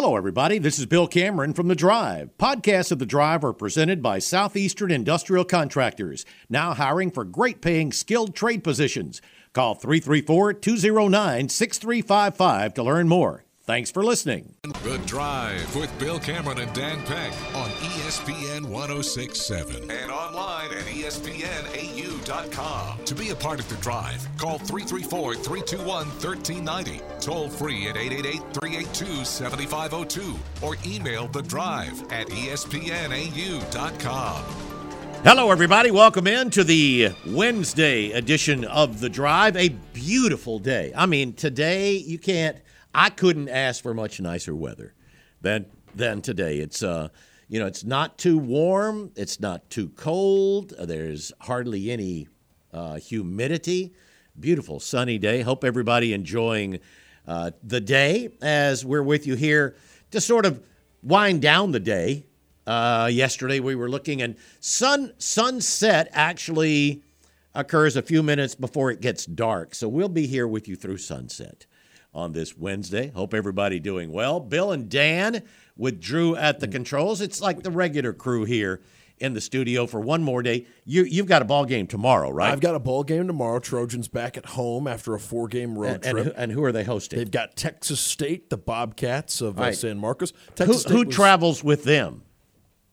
Hello, everybody. This is Bill Cameron from The Drive. Podcasts of The Drive are presented by Southeastern Industrial Contractors, now hiring for great paying skilled trade positions. Call 334 209 6355 to learn more. Thanks for listening. The Drive with Bill Cameron and Dan Peck on ESPN 1067 and online at ESPNAU.com. To be a part of The Drive, call 334 321 1390, toll free at 888 382 7502, or email The Drive at ESPNAU.com. Hello, everybody. Welcome in to the Wednesday edition of The Drive. A beautiful day. I mean, today you can't, I couldn't ask for much nicer weather than, than today. It's, uh, you know, it's not too warm, it's not too cold, there's hardly any uh, humidity. Beautiful sunny day. Hope everybody enjoying uh, the day as we're with you here to sort of wind down the day. Uh, yesterday we were looking, and sun sunset actually occurs a few minutes before it gets dark. So we'll be here with you through sunset on this Wednesday. Hope everybody doing well. Bill and Dan with Drew at the controls. It's like the regular crew here in the studio for one more day. You you've got a ball game tomorrow, right? I've got a ball game tomorrow. Trojans back at home after a four game road and, and, trip. who- and who are they hosting? They've got Texas State, the Bobcats of uh, Right. San Marcos. Who, Texas State who was- travels with them?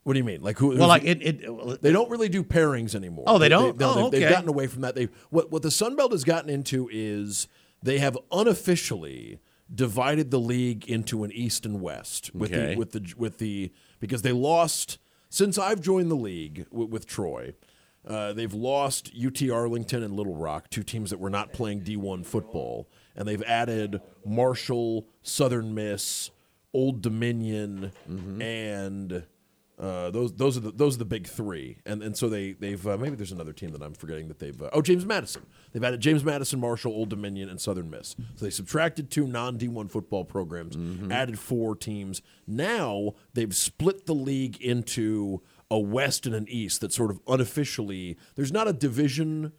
What do you mean? Like who? Well, like it. it They don't really do pairings anymore. Oh, they don't? no, Oh, they've, they've gotten away from that. They what what the Sun Belt has gotten into is they have unofficially divided the league into an East and West with Okay. the with the with the because they lost since I've joined the league with, with Troy. Uh, they've lost UT Arlington and Little Rock, two teams that were not playing D1 football, and they've added Marshall, Southern Miss, Old Dominion, Mm-hmm. and uh, those those are the those are the big three, and and so they they've uh, maybe there's another team that I'm forgetting that they've uh, oh James Madison they've added James Madison, Marshall, Old Dominion, and Southern Miss. So they subtracted two non D1 football programs, added four teams. Now they've split the league into a West and an East that sort of unofficially there's not a division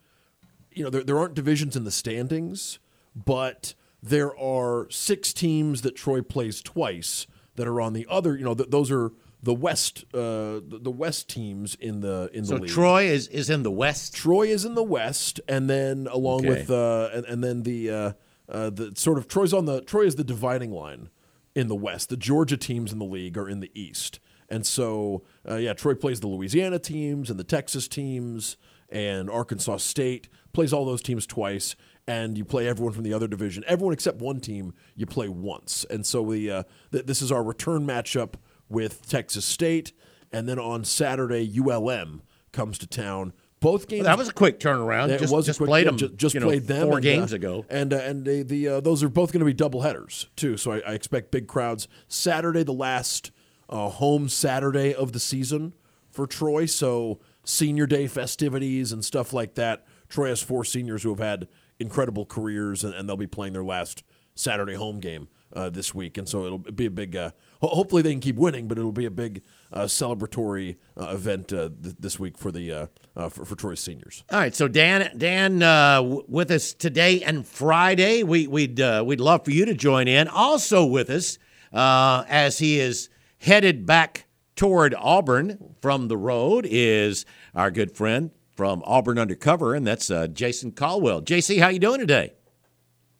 you know, there, there aren't divisions in the standings, but there are six teams that Troy plays twice that are on the other. You know, th- those are the West, uh, the, West teams in the in the So league. Troy is is in the West. Troy is in the West, and then along Okay. with uh, and, and then the uh, uh, the sort of Troy's on the Troy is the dividing line in the West. The Georgia teams in the league are in the East, and so uh, yeah, Troy plays the Louisiana teams and the Texas teams, and Arkansas State plays all those teams twice. And you play everyone from the other division, everyone except one team. You play once, and so we uh, th- this is our return matchup with Texas State, and then on Saturday ULM comes to town. Both games That was a quick turnaround. yeah, just it was just quick- played yeah, them. ju- Just, you know, played them four and, games uh, ago. and uh, and they, the uh, those are both going to be double headers too. So I, I expect big crowds. Saturday, the last uh, home Saturday of the season for Troy. So senior day festivities and stuff like that. Troy has four seniors who have had incredible careers, and, and they'll be playing their last Saturday home game uh, this week. And so it'll be a big. Uh, hopefully they can keep winning, but it'll be a big uh, celebratory uh, event uh, th- this week for the uh, uh, for, for Troy's seniors. All right, so Dan, Dan, uh, w- with us today and Friday. We, we'd uh, we'd love for you to join in. Also with us, uh, as he is headed back toward Auburn from the road, is our good friend from Auburn Undercover, and that's uh, Jason Caldwell. JC, how you doing today?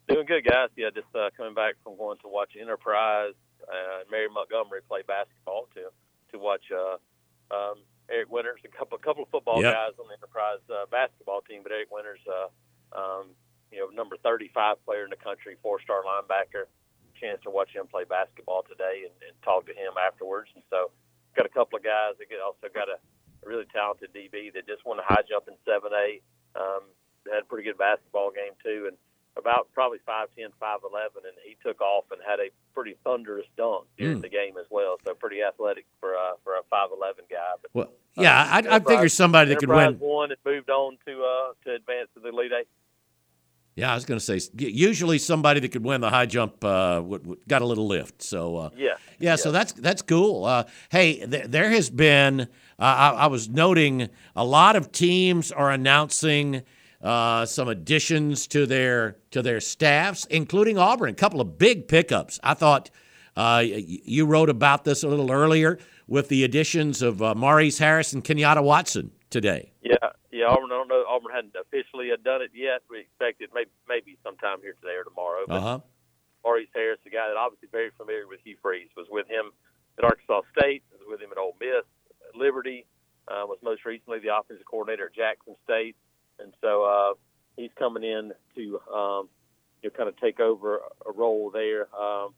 Doing good, guys. Yeah, just uh, coming back from going to watch Enterprise uh, and Mary Montgomery play basketball to to watch uh, um, Eric Winters, a couple a couple of football Yep. guys on the Enterprise uh, basketball team, but Eric Winters, uh, um, you know, number 35 player in the country, four star linebacker. Chance to watch him play basketball today and, and talk to him afterwards. And so, got a couple of guys. That get, also got a, a really talented DB that just won a high jump in 7A. Um, had a pretty good basketball game too, and about probably 5'10", 5'11", and he took off and had a pretty thunderous dunk during Mm. the game as well. So pretty athletic for uh, for a 5'11 guy. But, Well, yeah, I, I figure somebody that could win. One and moved on to uh, to advance to the Elite Eight. Yeah, I was going to say usually somebody that could win the high jump uh, got a little lift. So uh, Yeah. Yeah, so that's that's cool. Uh, hey, th- there has been. Uh, I, I was noting a lot of teams are announcing uh, some additions to their to their staffs, including Auburn. A couple of big pickups. I thought Uh, you wrote about this a little earlier with the additions of uh, Maurice Harris and Kenyatta Watson today. Yeah, yeah. Auburn, I don't know. Auburn hadn't officially done it yet. We expect it maybe maybe sometime here today or tomorrow. Uh huh. Maurice Harris, the guy that obviously very familiar with Hugh Freeze, was with him at Arkansas State, was with him at Ole Miss, Liberty, uh, was most recently the offensive coordinator at Jackson State, and so uh, he's coming in to um, you know, kind of take over a role there um,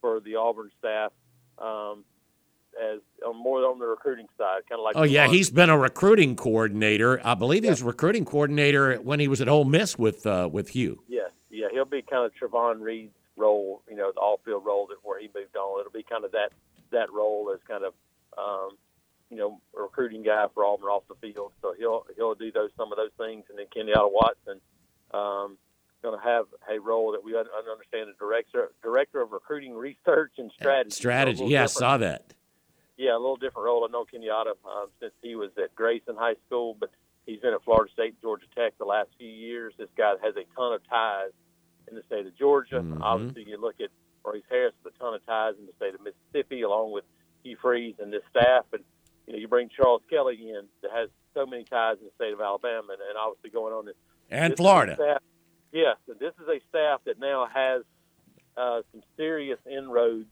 for the Auburn staff. Um, as on more on the recruiting side, kind of like. Oh yeah, he's been a recruiting coordinator. I believe he was recruiting coordinator when he was at Ole Miss with uh, with Hugh. Yeah, yeah, he'll be kind of Travon Reed's role, you know, the all-field role that where he moved on. It'll be kind of that that role as kind of um, you know a recruiting guy for Auburn off the field. So he'll he'll do those some of those things, and then Kenyatta Watson um, going to have a role that we understand the director director of recruiting research and strategy. Strategy, yeah, I saw that. Yeah, a little different role. I know Kenyatta um, since he was at Grayson High School, but he's been at Florida State, Georgia Tech the last few years. This guy has a ton of ties in the state of Georgia. Mm-hmm. Obviously, you look at Maurice Harris with a ton of ties in the state of Mississippi, along with Hugh Freeze and this staff. And you know, you bring Charles Kelly in that has so many ties in the state of Alabama, and, and obviously going on this and Florida. Staff, yes, this is a staff that now has uh, some serious inroads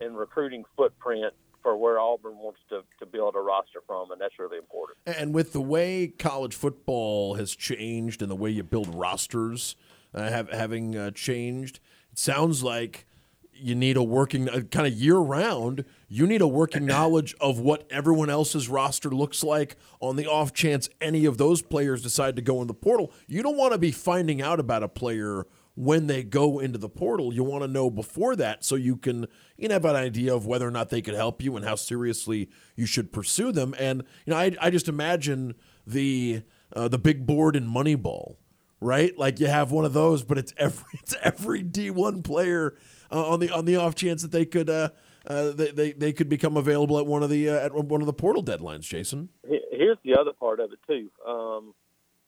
in recruiting footprint for where Auburn wants to, to build a roster from, and that's really important. And with the way college football has changed and the way you build rosters uh, have, having uh, changed, it sounds like you need a working uh, kind of year round. You need a working knowledge of what everyone else's roster looks like on the off chance any of those players decide to go in the portal. You don't want to be finding out about a player when they go into the portal. You want to know before that so you can you know, have an idea of whether or not they could help you and how seriously you should pursue them. And you know, I, I just imagine the uh, the big board in Moneyball, right? Like you have one of those, but it's every it's every D one player uh, on the on the off chance that they could uh, uh, they, they they could become available at one of the uh, at one of the portal deadlines. Jason, here's the other part of it too. Um,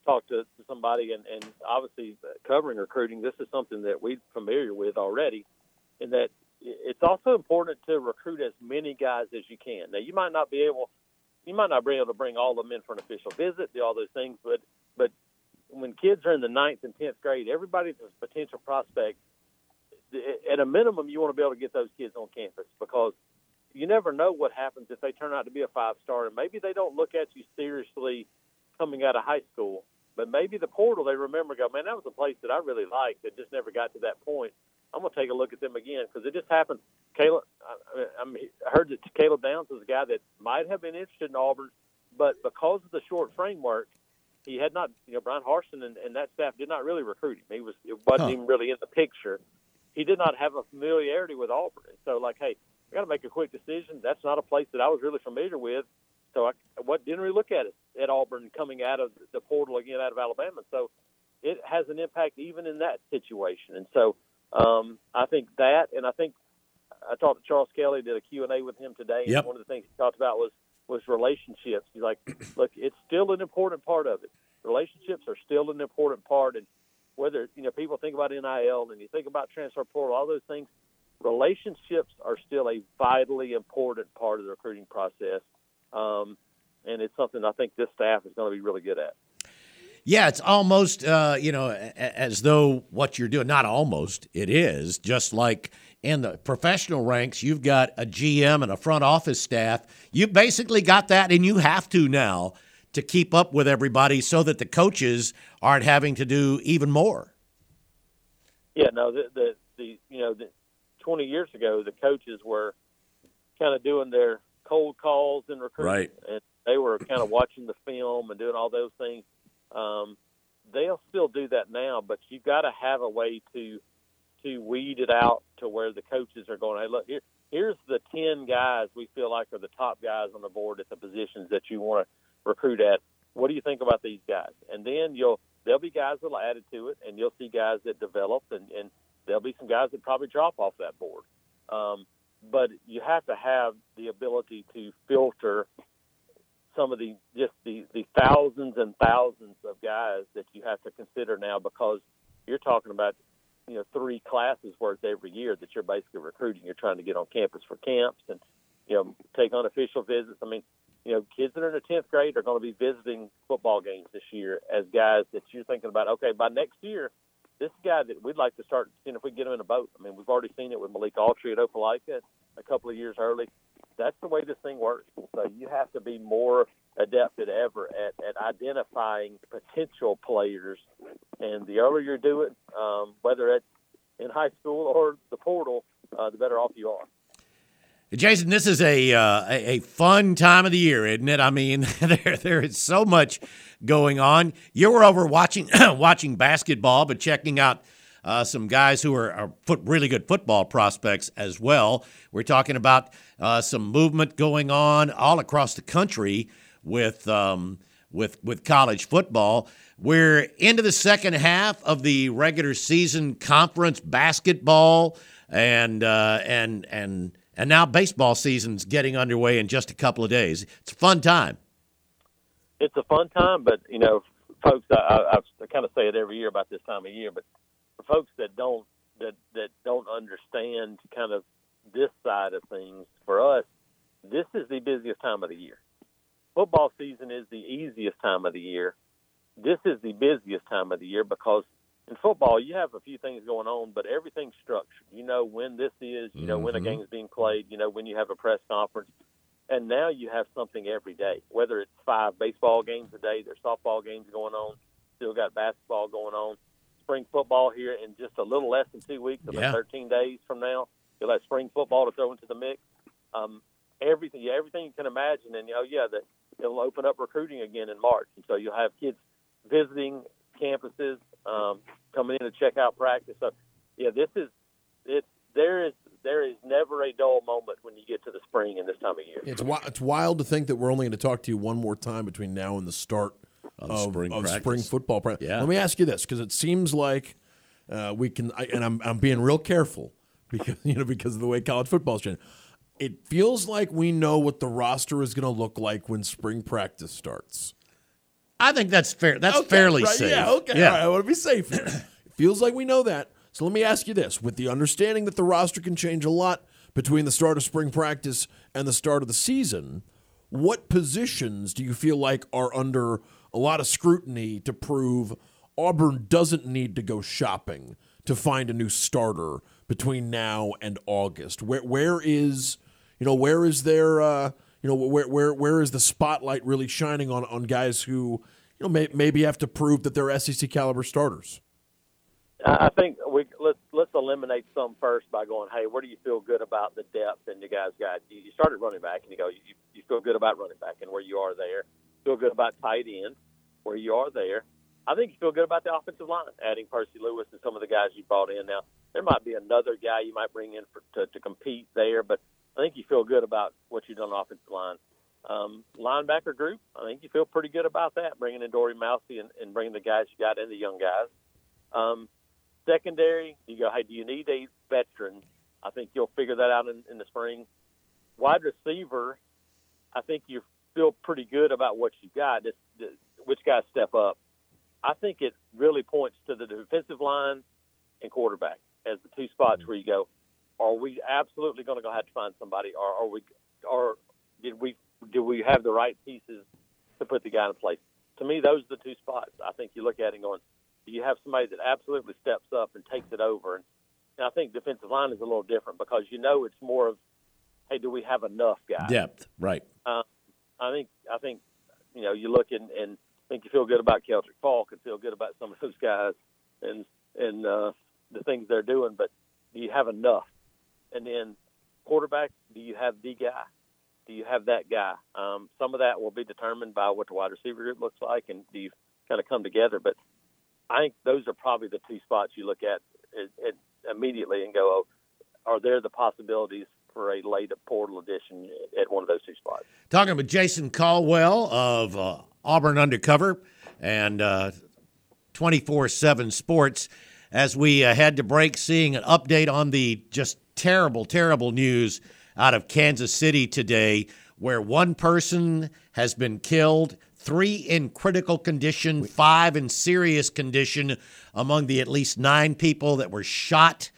talk to, to somebody, and, and obviously covering recruiting, this is something that we're familiar with already, in that it's also important to recruit as many guys as you can. Now, you might not be able, you might not be able to bring all of them in for an official visit, do all those things, but but when kids are in the ninth and tenth grade, everybody's a potential prospect at a minimum, you want to be able to get those kids on campus because you never know what happens if they turn out to be a five star and maybe they don't look at you seriously coming out of high school, but maybe the portal they remember go, man, that was a place that I really liked that just never got to that point. I'm going to take a look at them again because it just happened. Caleb, I, I heard that Caleb Downs was a guy that might have been interested in Auburn, but because of the short framework, he had not, you know, Bryan Harsin and, and that staff did not really recruit him. He was, it wasn't huh. even really in the picture he did not have a familiarity with Auburn. And so, like, hey, I got to make a quick decision. That's not a place that I was really familiar with. So I what didn't really look at it at Auburn coming out of the portal again out of Alabama. So it has an impact even in that situation. And so um, I think that, and I think I talked to Charles Kelly, did a Q and A with him today, yep. and one of the things he talked about was was relationships. He's like, look, it's still an important part of it. Relationships are still an important part, and whether you know people think about NIL and you think about transfer portal, all those things, relationships are still a vitally important part of the recruiting process, um, and it's something I think this staff is going to be really good at. Yeah, it's almost uh, you know as though what you're doing. Not almost, it is just like in the professional ranks. You've got a GM and a front office staff. You basically got that, and you have to now to keep up with everybody so that the coaches aren't having to do even more. Yeah, no, the the, the you know, the, 20 years ago, the coaches were kind of doing their cold calls and recruiting, right. and they were kind of watching the film and doing all those things. Um, they'll still do that now, but you've got to have a way to to weed it out to where the coaches are going. Hey, look here. Here's the ten guys we feel like are the top guys on the board at the positions that you want to recruit at. What do you think about these guys? And then you'll there'll be guys that'll add it to it, and you'll see guys that develop, and, and there'll be some guys that probably drop off that board. Um, but you have to have the ability to filter some of the just the, the thousands and thousands of guys that you have to consider now because you're talking about you know three classes worth every year that you're basically recruiting. You're trying to get on campus for camps and you know take unofficial visits. I mean, you know, kids that are in the tenth grade are going to be visiting football games this year as guys that you're thinking about. Okay, by next year, this guy that we'd like to start seeing if we get him in a boat. I mean, we've already seen it with Malik Autry at Opelika a couple of years early. That's the way this thing works. So you have to be more adept than ever at, at identifying potential players. And the earlier you do it, um, whether it's in high school or the portal, uh, the better off you are. Jason, this is a, uh, a fun time of the year, isn't it? I mean, there there is so much going on. You were over watching watching basketball, but checking out uh, some guys who are, are foot, really good football prospects as well. We're talking about uh, some movement going on all across the country with um, with with college football. We're into the second half of the regular season conference basketball, and uh, and and and now baseball season's getting underway in just a couple of days. It's a fun time. It's a fun time, but you know, folks, I, I, I kind of say it every year about this time of year, but for folks that don't that that don't understand kind of this side of things, for us, this is the busiest time of the year. Football season is the easiest time of the year. This is the busiest time of the year because in football, you have a few things going on, but everything's structured. You know when this is, you know mm-hmm. when a mm-hmm. game is being played, you know when you have a press conference, and now you have something every day. Whether it's five baseball games a day, there's softball games going on, still got basketball going on, spring football here in just a little less than two weeks, about yeah. 13 days from now. You'll have spring football to throw into the mix. Um, everything, yeah, everything you can imagine, and you know, yeah, that it'll open up recruiting again in March, and so you'll have kids visiting campuses, um, coming in to check out practice. So, yeah, this is it. There is there is never a dull moment when you get to the spring and this time of year. It's it's wild to think that we're only going to talk to you one more time between now and the start of, of spring, of spring football practice. Yeah. Let me ask you this because it seems like uh, we can, I, and I'm I'm being real careful because you know because of the way college football is changing. It feels like we know what the roster is going to look like when spring practice starts. I think that's fair. That's okay, fairly right, safe. Yeah, okay. Yeah. I want to be safe. it feels like we know that. So let me ask you this: with the understanding that the roster can change a lot between the start of spring practice and the start of the season, what positions do you feel like are under a lot of scrutiny to prove Auburn doesn't need to go shopping to find a new starter between now and August? Where where is you know where is there uh, you know where where where is the spotlight really shining on on guys who you know may, maybe have to prove that they're SEC caliber starters? I think we let's let's eliminate some first by going, hey, where do you feel good about the depth and you guys got? You started running back and you go, you, you feel good about running back and where you are there. Feel good about tight end where you are there. I think you feel good about the offensive line, adding Percy Lewis and some of the guys you brought in. Now there might be another guy you might bring in for, to, to compete there, but I think you feel good about what you've done offensive line. Um, linebacker group, I think you feel pretty good about that, bringing in Dorian Mausi and, and bringing the guys you got in, the young guys. Um, secondary, you go, hey, do you need a veteran? I think you'll figure that out in, in the spring. Wide receiver, I think you feel pretty good about what you've got. Just, which guys step up? I think it really points to the defensive line and quarterback as the two spots where you go, are we absolutely going to go have to find somebody, or are we, or did we do we have the right pieces to put the guy in place? To me, those are the two spots. I think you look at it and going, do you have somebody that absolutely steps up and takes it over? And, and I think defensive line is a little different because you know it's more of, hey, do we have enough guys? Depth, right? Uh, I think I think you know you look and, and think you feel good about Keldric Faulk and feel good about some of those guys and and uh, the things they're doing, but do you have enough? And then quarterback, do you have the guy? Do you have that guy? Um, some of that will be determined by what the wide receiver group looks like, and do you kind of come together? But I think those are probably the two spots you look at it, it immediately and go, oh, are there the possibilities for a late portal addition at one of those two spots? Talking with Jason Caldwell of uh, Auburn Undercover and uh, 24 uh, 7 Sports as we uh, to break, seeing an update on the just terrible, terrible news out of Kansas City today, where one person has been killed, three in critical condition, five in serious condition among the at least nine people that were shot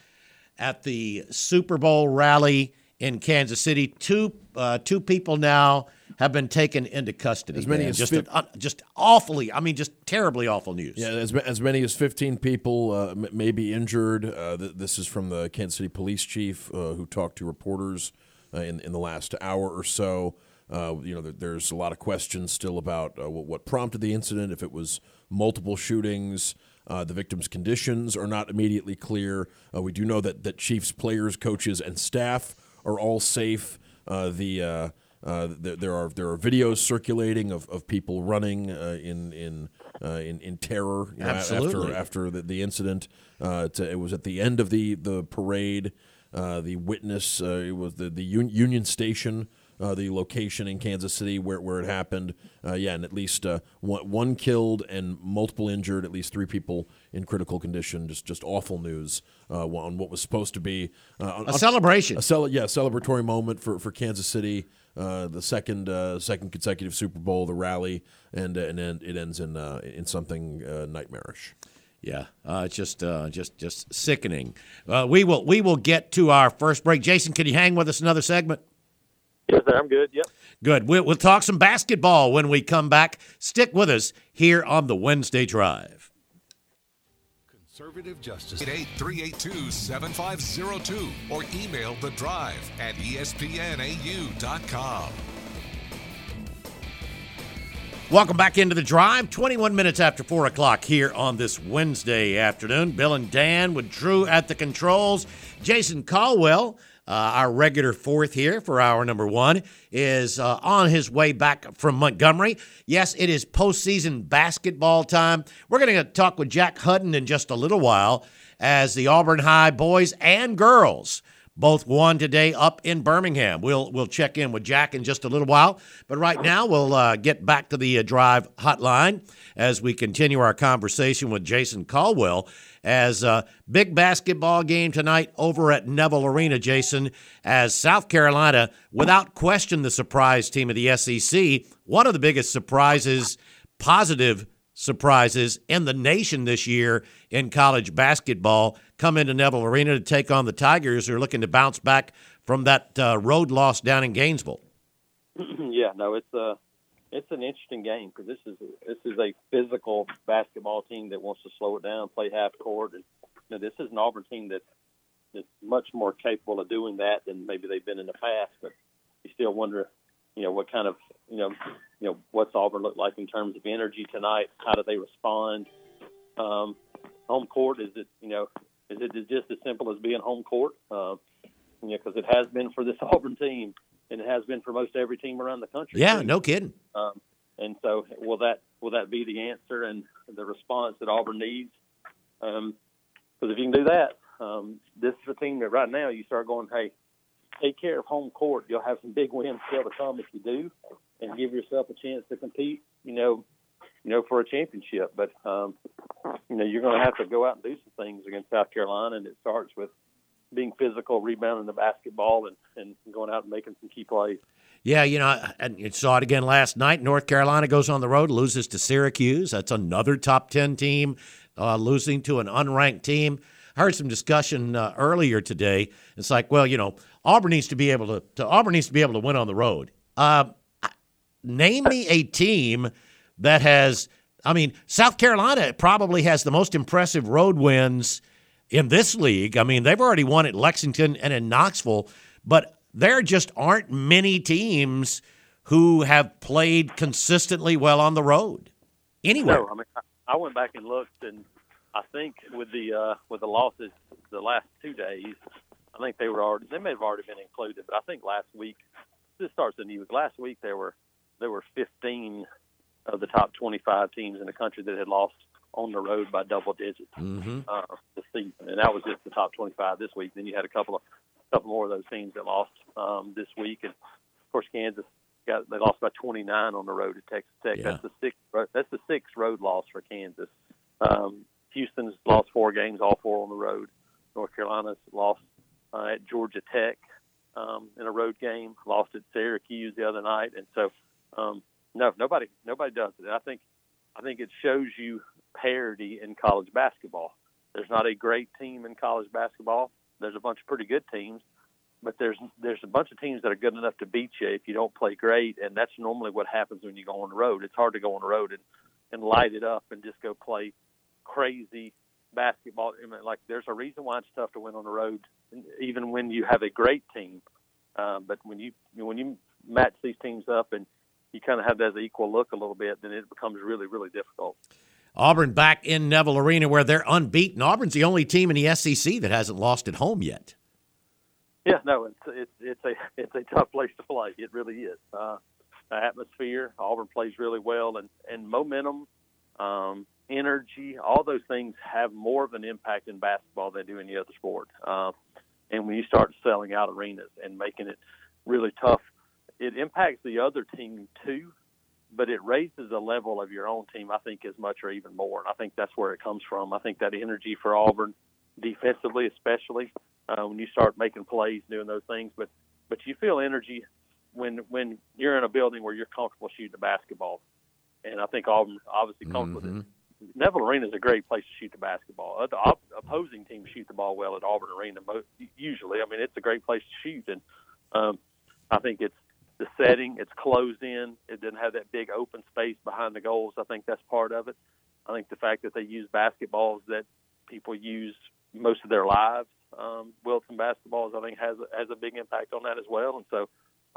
at the Super Bowl rally in Kansas City. Two uh, two people now have been taken into custody. As many man. as just fif- uh, just awfully. I mean, just terribly awful news. Yeah, as, as many as 15 people uh, m- may be injured. Uh, th- this is from the Kansas City police chief uh, who talked to reporters uh, in, in the last hour or so. Uh, you know, there, there's a lot of questions still about uh, what, what prompted the incident, if it was multiple shootings. Uh, the victim's conditions are not immediately clear. Uh, we do know that, that Chiefs players, coaches, and staff are all safe. Uh, the uh, there, there are there are videos circulating of, of people running uh, in in, uh, in in terror you know, after after the, the incident. Uh, to, it was at the end of the the parade. Uh, the witness uh, it was the the Un- Union Station. Uh, the location in Kansas City where, where it happened, uh, yeah, and at least uh, one, one killed and multiple injured. At least three people in critical condition. Just just awful news uh, on what was supposed to be uh, A celebration. a cel- yeah, celebratory moment for, for Kansas City. Uh, the second uh, second consecutive Super Bowl, the rally, and uh, and then it ends in uh, in something uh, nightmarish. Yeah, uh, it's just uh, just just sickening. Uh, we will we will get to our first break. Jason, can you hang with us another segment? Yes, sir. I'm good. Yep. Good. We'll, we'll talk some basketball when we come back. Stick with us here on the Wednesday Drive. Conservative Justice. 888-382-7502 or email the drive at espnau.com. Welcome back into the drive. 21 minutes after 4 o'clock here on this Wednesday afternoon. Bill and Dan with Drew at the controls. Jason Caldwell, uh, our regular fourth here for hour number one, is uh, on his way back from Montgomery. Yes, it is postseason basketball time. We're going to talk with Jack Hudden in just a little while as the Auburn High boys and girls both won today up in Birmingham. We'll we'll check in with Jack in just a little while, but right now we'll uh, get back to the uh, drive hotline as we continue our conversation with Jason Caldwell. As uh, big basketball game tonight over at Neville Arena, Jason, as South Carolina, without question, the surprise team of the SEC, one of the biggest surprises, positive surprises in the nation this year in college basketball come into Neville Arena to take on the Tigers who are looking to bounce back from that uh, road loss down in Gainesville. yeah, no, it's a it's an interesting game because this is this is a physical basketball team that wants to slow it down, play half court, and you know, this is an Auburn team that that's much more capable of doing that than maybe they've been in the past. But you still wonder, you know, what kind of you know, you know, what's Auburn look like in terms of energy tonight? How do they respond? Um, home court is it you know is it just as simple as being home court? Uh, you know, because it has been for this Auburn team, and it has been for most every team around the country. Yeah, too. no kidding. Um, and so, will that will that be the answer and the response that Auburn needs? Because if you can do that, um, this is a team that right now you start going, hey, take care of home court. You'll have some big wins still to come if you do, and give yourself a chance to compete. You know, you know, for a championship. But um, you know, you're going to have to go out and do some things against South Carolina, and it starts with being physical, rebounding the basketball, and, and going out and making some key plays. Yeah, you know, and you saw it again last night. North Carolina goes on the road, loses to Syracuse. That's another top 10 team uh, losing to an unranked team. I heard some discussion uh, earlier today. It's like, well, you know, Auburn needs to be able to, to Auburn needs to be able to win on the road. Uh, name me a team that has, I mean, South Carolina probably has the most impressive road wins in this league. I mean, they've already won at Lexington and in Knoxville, but there just aren't many teams who have played consistently well on the road. Anywhere. No, I mean, I- went back and looked, and I think with the uh, with the losses the last two days, I think they were already they may have already been included, but I think last week this starts the new week. Last week there were there were 15 of the top 25 teams in the country that had lost on the road by double digits Mm-hmm. uh, this season, and that was just the top 25 this week. Then you had a couple of couple more of those teams that lost um, this week, and of course Kansas got they lost by 29 on the road at Texas Tech. Yeah. That's the sixth that's the sixth road loss for Kansas. Um, Houston's lost four games, all four on the road. North Carolina's lost uh, at Georgia Tech um, in a road game, lost at Syracuse the other night, and so um, no, nobody nobody does it. I think I think it shows you parity in college basketball. There's not a great team in college basketball. There's a bunch of pretty good teams, but there's there's a bunch of teams that are good enough to beat you if you don't play great, and that's normally what happens when you go on the road. It's hard to go on the road and and light it up and just go play crazy basketball. I mean, like there's a reason why it's tough to win on the road, even when you have a great team. Um, but when you when you match these teams up and you kind of have that as an equal look a little bit, then it becomes really really difficult. Auburn back in Neville Arena where they're unbeaten. Auburn's the only team in the SEC that hasn't lost at home yet. Yeah, no, it's it's it's a it's a tough place to play. It really is. Uh, the atmosphere, Auburn plays really well, and and momentum, um, energy, all those things have more of an impact in basketball than they do any other sport. Uh, and when you start selling out arenas and making it really tough, it impacts the other team too but it raises the level of your own team, I think, as much or even more. And I think that's where it comes from. I think that energy for Auburn, defensively especially, uh, when you start making plays, doing those things. But but you feel energy when when you're in a building where you're comfortable shooting the basketball. And I think Auburn obviously comfortable. Mm-hmm. Neville Arena is a great place to shoot the basketball. The op- opposing teams shoot the ball well at Auburn Arena. Most, usually, I mean, it's a great place to shoot, and um, I think it's the setting. It's closed in. It didn't have that big open space behind the goals. I think that's part of it. I think the fact that they use basketballs that people use most of their lives, um, Wilson basketballs, I think has has a big impact on that as well. And so,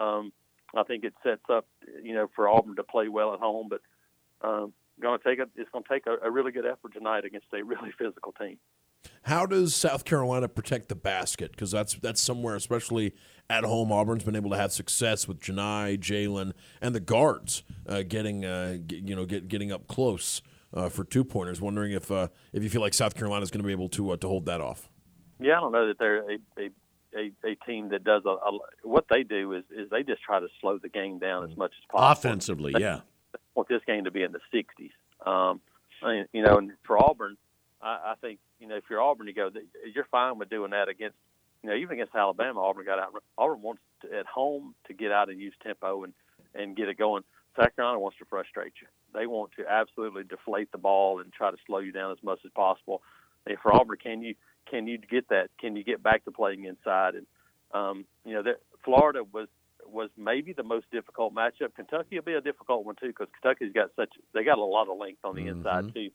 um, I think it sets up, you know, for Auburn to play well at home. But um, going to take a, it's going to take a, a really good effort tonight against a really physical team. How does South Carolina protect the basket? Because that's that's somewhere, especially at home, Auburn's been able to have success with Johni, Jaylin, and the guards uh, getting uh, get, you know get, getting up close uh, for two pointers. Wondering if uh, if you feel like South Carolina is going to be able to uh, to hold that off. Yeah, I don't know that they're a, a a, a, team that does a, a, what they do is is they just try to slow the game down as much as possible. Offensively, they, yeah. want this game to be in the 60s. Um, you know, and for Auburn, I, I think you know if you're Auburn, you go you're fine with doing that against you know even against Alabama. Auburn got out. Auburn wants to, at home to get out and use tempo and and get it going. South Carolina wants to frustrate you. They want to absolutely deflate the ball and try to slow you down as much as possible. And for Auburn, can you can you get that? Can you get back to playing inside? And um, you know, that Florida was was maybe the most difficult matchup. Kentucky will be a difficult one too because Kentucky's got such they got a lot of length on the mm-hmm. inside too.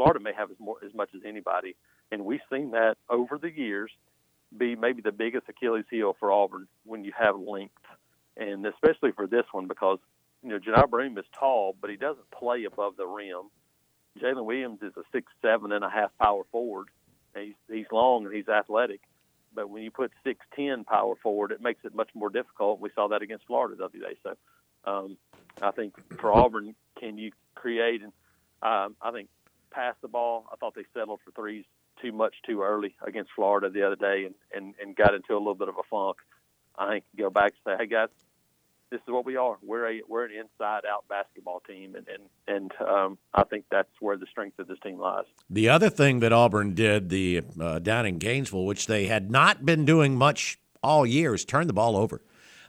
Florida may have as more as much as anybody, and we've seen that over the years be maybe the biggest Achilles heel for Auburn when you have length, and especially for this one because you know Johni Broome is tall, but he doesn't play above the rim. Jaylin Williams is a six seven and a half power forward. He's he's long and he's athletic, but when you put six ten power forward, it makes it much more difficult. We saw that against Florida the other day. So um, I think for Auburn, can you create? And um, I think pass the ball. I thought they settled for threes too much too early against Florida the other day and, and, and got into a little bit of a funk. I think go back and say, hey guys, this is what we are. We're a we're an inside out basketball team, and and and um, I think that's where the strength of this team lies. The other thing that Auburn did the uh, down in Gainesville, which they had not been doing much all year, is turn the ball over.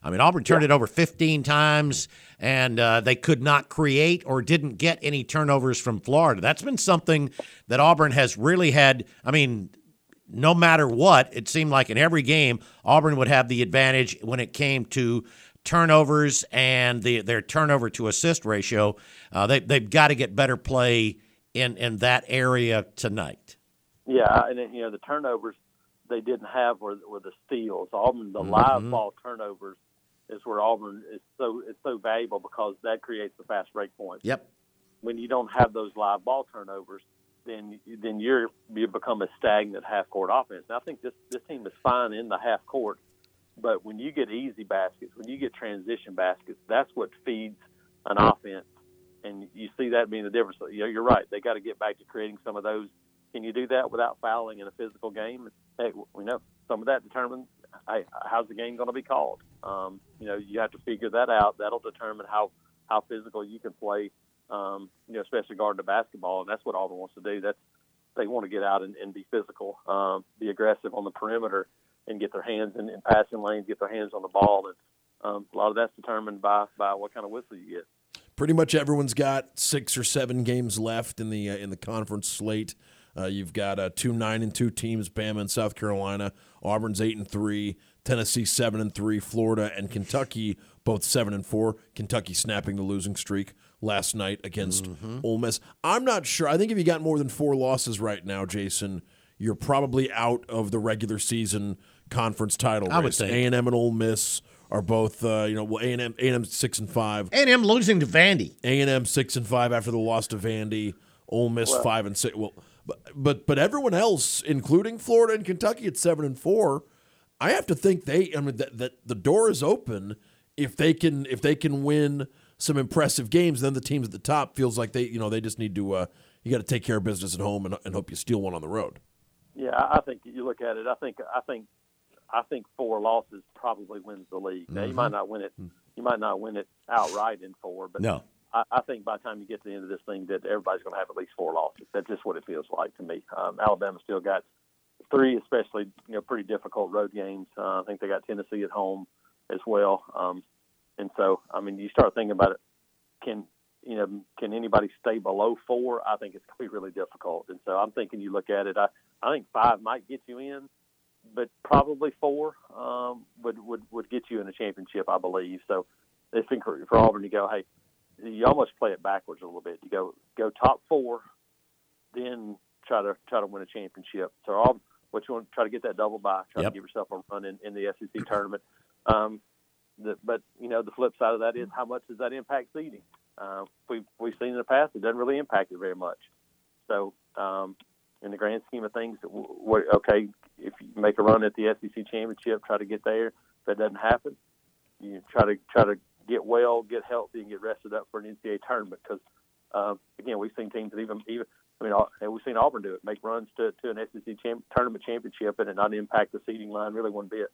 I mean, Auburn turned yeah. it over 15 times, and uh, they could not create or didn't get any turnovers from Florida. That's been something that Auburn has really had. I mean, no matter what, it seemed like in every game, Auburn would have the advantage when it came to turnovers and the, their turnover to assist ratio. Uh, they, they've got to get better play in, in that area tonight. Yeah, and then, you know the turnovers they didn't have were, were the steals. Auburn, the mm-hmm. live ball turnovers is where Auburn is so it's so valuable because that creates the fast break points. Yep. When you don't have those live ball turnovers, then then you're you become a stagnant half court offense. And I think this this team is fine in the half court, but when you get easy baskets, when you get transition baskets, that's what feeds an offense. And you see that being the difference. You know, you're right. They got to get back to creating some of those. Can you do that without fouling in a physical game? Hey, we know some of that determines hey, how's the game going to be called. Um, you know, you have to figure that out. That'll determine how how physical you can play. Um, you know, especially guarding the basketball, and that's what Auburn wants to do. That's they want to get out and, and be physical, um, be aggressive on the perimeter, and get their hands in, in passing lanes, get their hands on the ball, and um, a lot of that's determined by by what kind of whistle you get. pretty much everyone's got six or seven games left in the uh, in the conference slate. Uh, you've got uh, two nine and two teams, Bama and South Carolina. Auburn's eight and three. Tennessee seven and three. Florida and Kentucky both seven and four. Kentucky snapping the losing streak last night against mm-hmm. Ole Miss. I'm not sure. I think if you got more than four losses right now, Jason, you're probably out of the regular season conference title race. I would think A and M and Ole Miss are both uh, you know well A and M A and M six and five. A and M losing to Vandy. A and M six and five after the loss to Vandy. Ole Miss well, five and six. Well, but but but everyone else, including Florida and Kentucky, at seven and four. I have to think they. I mean that, that the door is open if they can if they can win some impressive games. Then the teams at the top feels like they you know they just need to. Uh, you got to take care of business at home and, and hope you steal one on the road. Yeah, I think you look at it. I think I think I think four losses probably wins the league. Now mm-hmm. you might not win it. You might not win it outright in four, but no. I, I think by the time you get to the end of this thing, that everybody's going to have at least four losses. That's just what it feels like to me. Um, Alabama still got three, especially you know, pretty difficult road games. Uh, I think they got Tennessee at home as well. Um, and so, I mean, you start thinking about it. Can you know? Can anybody stay below four? I think it's going to be really difficult. And so, I'm thinking you look at it. I I think five might get you in, but probably four um, would would would get you in a championship, I believe. So, it's been for Auburn to go. Hey, you almost play it backwards a little bit. You go go top four, then try to try to win a championship. So all what you want to try to get that double bye, try yep. to give yourself a run in, in the SEC tournament. Um, the, but you know the flip side of that is how much does that impact seeding? Uh, we've we've seen in the past it doesn't really impact it very much. So um, in the grand scheme of things, what, okay, if you make a run at the SEC championship, try to get there. If that doesn't happen, you try to try to get well, get healthy, and get rested up for an NCAA tournament. Because uh, again, we've seen teams that even even I mean, we've seen Auburn do it, make runs to to an SEC champ, tournament championship, and not impact the seeding line really one bit.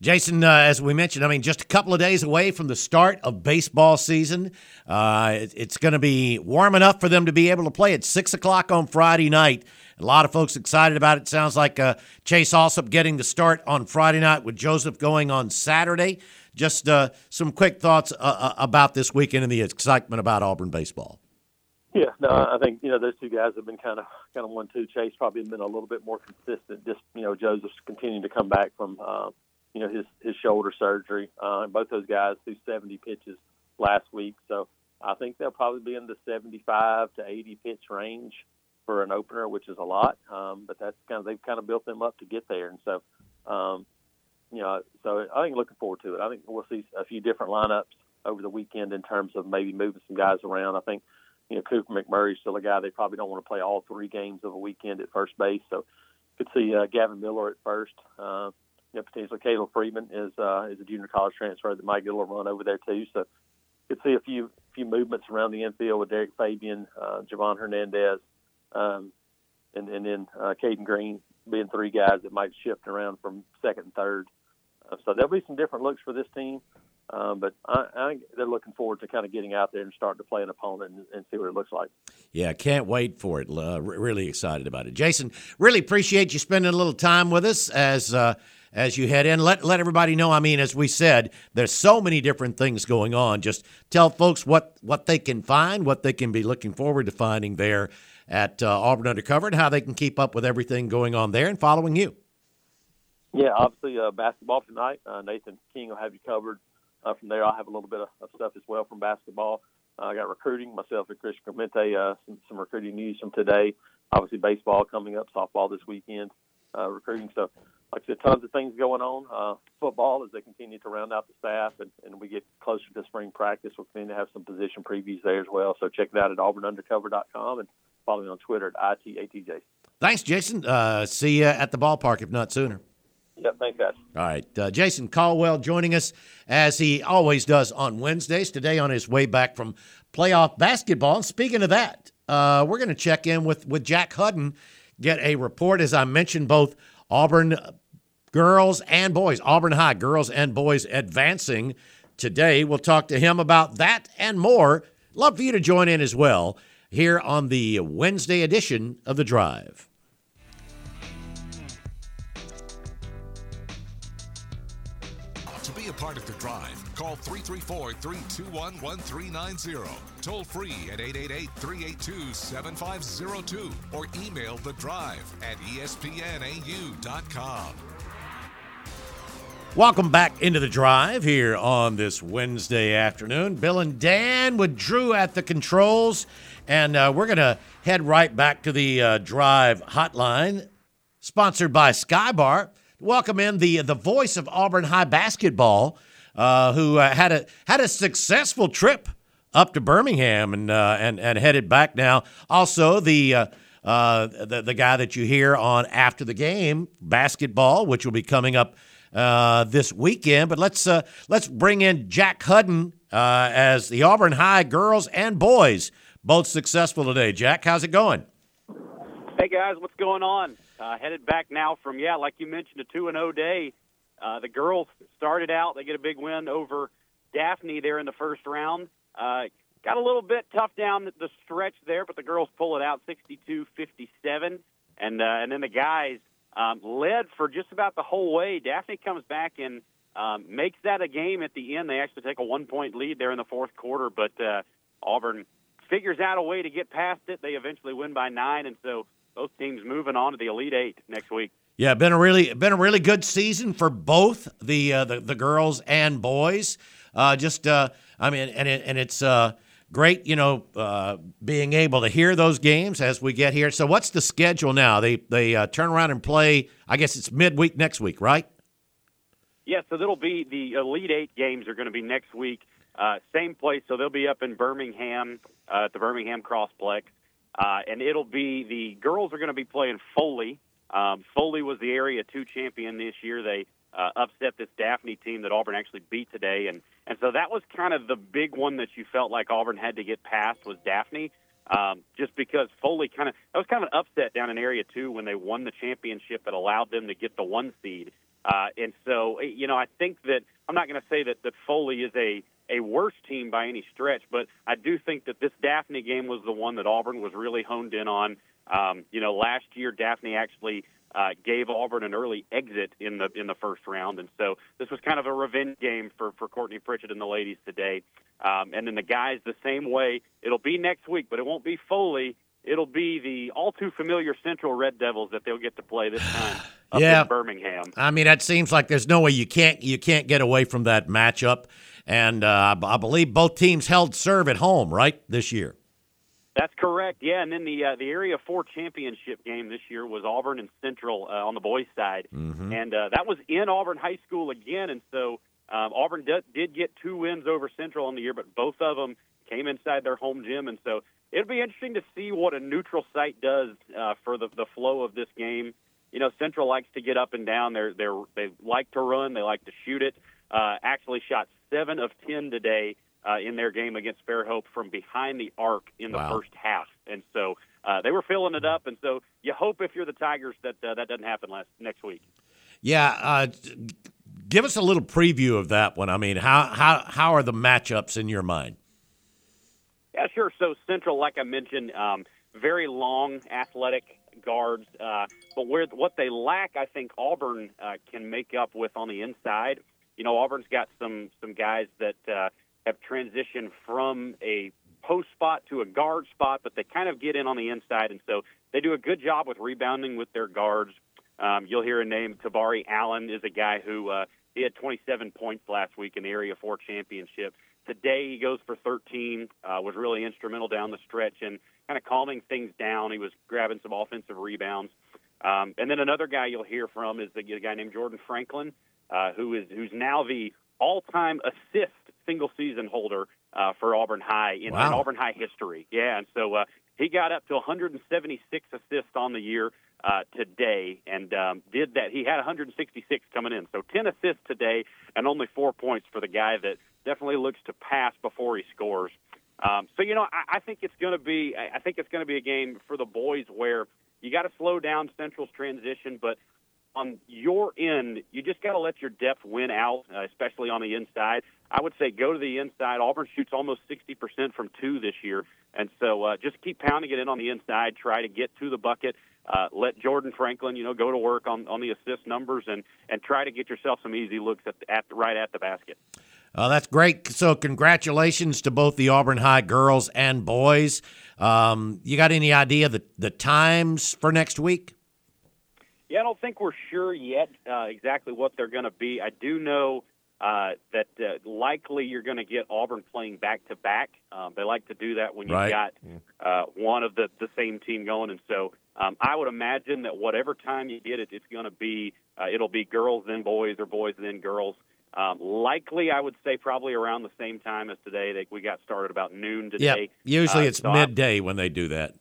Jason, uh, as we mentioned, I mean, just a couple of days away from the start of baseball season. Uh, it, it's going to be warm enough for them to be able to play at 6 o'clock on Friday night. A lot of folks excited about it. Sounds like uh, Chase Allsup getting the start on Friday night with Joseph going on Saturday. Just uh, some quick thoughts uh, uh, about this weekend and the excitement about Auburn baseball. Yeah, no, I think you know those two guys have been kind of kind of one two. Chase probably been a little bit more consistent. Just you know, Joseph's continuing to come back from uh, you know his his shoulder surgery. Uh, both those guys threw 70 pitches last week, so I think they'll probably be in the 75 to 80 pitch range for an opener, which is a lot. Um, but that's kind of they've kind of built them up to get there, and so um, you know, so I think looking forward to it. I think we'll see a few different lineups over the weekend in terms of maybe moving some guys around. I think, you know, Cooper McMurray's still a guy they probably don't want to play all three games of a weekend at first base. So could see uh, Gavin Miller at first. Uh, you know, potentially Caleb Freeman is uh, is a junior college transfer that might get a little run over there too. So could see a few few movements around the infield with Deric Fabian, uh, Javon Hernandez, um, and and then uh, Caden Green being three guys that might shift around from second and third uh, so there'll be some different looks for this team. Um, but I, I, they're looking forward to kind of getting out there and starting to play an opponent and, and see what it looks like. Yeah, can't wait for it. Uh, really excited about it. Jason, really appreciate you spending a little time with us as uh, as you head in. Let let everybody know. I mean, as we said, there's so many different things going on. Just tell folks what what they can find, what they can be looking forward to finding there at uh, Auburn Undercover, and how they can keep up with everything going on there and following you. Yeah, obviously uh, basketball tonight. Uh, Nathan King will have you covered. Uh, from there, I'll have a little bit of, of stuff as well from basketball. Uh, I got recruiting myself and Christian Clemente. Uh, some, some recruiting news from today. Obviously, baseball coming up, softball this weekend, uh, recruiting. So, like I said, tons of things going on. Uh, football as they continue to round out the staff, and, and we get closer to spring practice. We'll continue to have some position previews there as well. So check that out at auburnundercover.com and follow me on Twitter at ITATJ. Thanks, Jason. Uh, see you at the ballpark, if not sooner. Yep, thanks, guys. All right. Uh, Jason Caldwell joining us as he always does on Wednesdays. Today, on his way back from playoff basketball. Speaking of that, uh, we're going to check in with, with Jack Hudden, get a report. As I mentioned, both Auburn girls and boys, Auburn High girls and boys advancing today. We'll talk to him about that and more. Love for you to join in as well here on the Wednesday edition of The Drive. Part of the drive, call 334 321 1390. Toll free at 888 382 7502 or email the drive at espnau.com. Welcome back into the drive here on this Wednesday afternoon. Bill and Dan with Drew at the controls, and uh, we're going to head right back to the uh, drive hotline, sponsored by Skybar. Welcome in the the voice of Auburn High basketball, uh, who uh, had a had a successful trip up to Birmingham and uh, and and headed back now. Also the. Uh, uh, the, the guy that you hear on after the game basketball, which will be coming up uh, this weekend. But let's let's bring in Jack Hudden as the Auburn High girls and boys both successful today. Jack, how's it going? Hey guys, what's going on? Uh, headed back now from yeah, like you mentioned, a two and zero day. Uh, the girls started out; they get a big win over Daphne there in the first round. Uh, got a little bit tough down the stretch there, but the girls pull it out 62-57. and uh, and then the guys um, led for just about the whole way. Daphne comes back and um, makes that a game at the end. They actually take a one point lead there in the fourth quarter, but uh, Auburn figures out a way to get past it. They eventually win by nine, and so both teams moving on to the Elite Eight next week. Yeah, been a really been a really good season for both the uh, the, the girls and boys. Uh, just uh, I mean, and it, and it's uh, great, you know, uh, being able to hear those games as we get here. So, what's the schedule now? They they uh, turn around and play. I guess it's midweek next week, right? Yeah, so that'll be the Elite Eight games are going to be next week. Uh, same place, so they'll be up in Birmingham uh, at the Birmingham Crossplex, uh, and it'll be the girls are going to be playing Foley. Um, Foley was the Area Two champion this year. They uh, upset this Daphne team that Auburn actually beat today, and and so that was kind of the big one that you felt like Auburn had to get past was Daphne, um, just because Foley kind of that was kind of an upset down in Area Two when they won the championship that allowed them to get the one seed, uh, and so you know I think that I'm not going to say that that Foley is a a worse team by any stretch, but I do think that this Daphne game was the one that Auburn was really honed in on. Um, you know, last year Daphne actually uh, gave Auburn an early exit in the in the first round, and so this was kind of a revenge game for for Courtney Pritchett and the ladies today. Um, and then the guys the same way. It'll be next week, but it won't be Foley. It'll be the all too familiar Central Red Devils that they'll get to play this time up Yeah. in Birmingham. I mean, that seems like there's no way you can't you can't get away from that matchup. And uh, I believe both teams held serve at home, right, this year. That's correct. Yeah, and then the uh, the Area Four championship game this year was Auburn and Central uh, on the boys' side, and uh, that was in Auburn High School again. And so um, Auburn did, did get two wins over Central on the year, but both of them came inside their home gym, and so it'll be interesting to see what a neutral site does uh, for the the flow of this game. You know, Central likes to get up and down. They're they're they like to run. They like to shoot it. Uh, actually, shot seven of ten today uh, in their game against Fairhope from behind the arc in the Wow. first half, and so uh, they were filling it up. And so you hope if you're the Tigers that uh, that doesn't happen last next week. Yeah, uh, give us a little preview of that one. I mean, how how how are the matchups in your mind? Yeah, sure. So Central, like I mentioned, um, very long, athletic guards, uh, but where what they lack, I think Auburn uh, can make up with on the inside. You know, Auburn's got some some guys that uh, have transitioned from a post spot to a guard spot, but they kind of get in on the inside, and so they do a good job with rebounding with their guards. Um, you'll hear a name. Tabari Allen is a guy who uh, he had 27 points last week in the Area 4 championship. Today he goes for 13. Uh, was really instrumental down the stretch and kind of calming things down. He was grabbing some offensive rebounds. Um, and then another guy you'll hear from is the, a guy named Jordan Franklin, uh, who is who's now the all-time assist single season holder uh, for Auburn High in, in Auburn High history. Yeah, and so uh, he got up to 176 assists on the year uh, today, and um, did that. He had 166 coming in, so 10 assists today, and only four points for the guy that definitely looks to pass before he scores. Um, so you know, I, I think it's going to be. I think it's going to be a game for the boys where you got to slow down Central's transition, but on your end, you just got to let your depth win out, uh, especially on the inside. I would say go to the inside. Auburn shoots almost 60% from two this year. And so uh, just keep pounding it in on the inside. Try to get to the bucket. Uh, let Jordan Franklin, you know, go to work on, on the assist numbers and, and try to get yourself some easy looks at, at right at the basket. Uh, that's great. So, congratulations to both the Auburn High girls and boys. Um, you got any idea the the times for next week? Yeah, I don't think we're sure yet uh, exactly what they're going to be. I do know uh, that uh, likely you're going to get Auburn playing back to back. Um, they like to do that when you've right. got uh, one of the, the same team going, and so um, I would imagine that whatever time you get it, it's going to be uh, it'll be girls then boys or boys then girls. Um, likely, I would say probably around the same time as today. They, we got started about noon today. Yeah, usually Uh, it's so I- midday when they do that.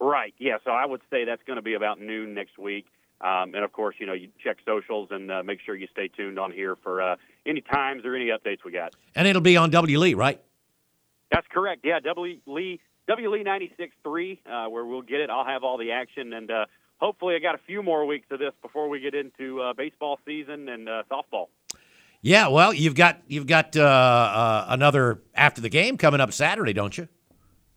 Right. Yeah. So I would say that's going to be about noon next week. Um, and of course, you know, you check socials and uh, make sure you stay tuned on here for uh, any times or any updates we got. And it'll be on W. Lee, right? That's correct. Yeah, W Lee W Lee ninety six three, uh, where we'll get it. I'll have all the action, and uh, hopefully, I got a few more weeks of this before we get into uh, baseball season and uh, softball. Yeah. Well, you've got you've got uh, uh, another after the game coming up Saturday, don't you?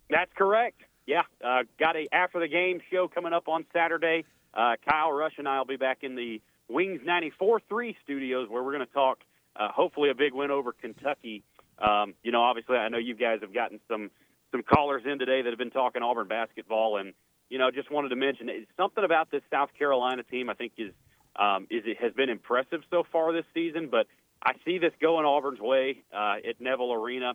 That's correct. Yeah, uh, got a after the game show coming up on Saturday. Uh, Kyle Rush and I will be back in the Wings 94.3 studios where we're going to talk, uh, hopefully, a big win over Kentucky. Um, you know, obviously, I know you guys have gotten some some callers in today that have been talking Auburn basketball, and you know, just wanted to mention something about this South Carolina team. I think is um, is it has been impressive so far this season, but I see this going Auburn's way uh, at Neville Arena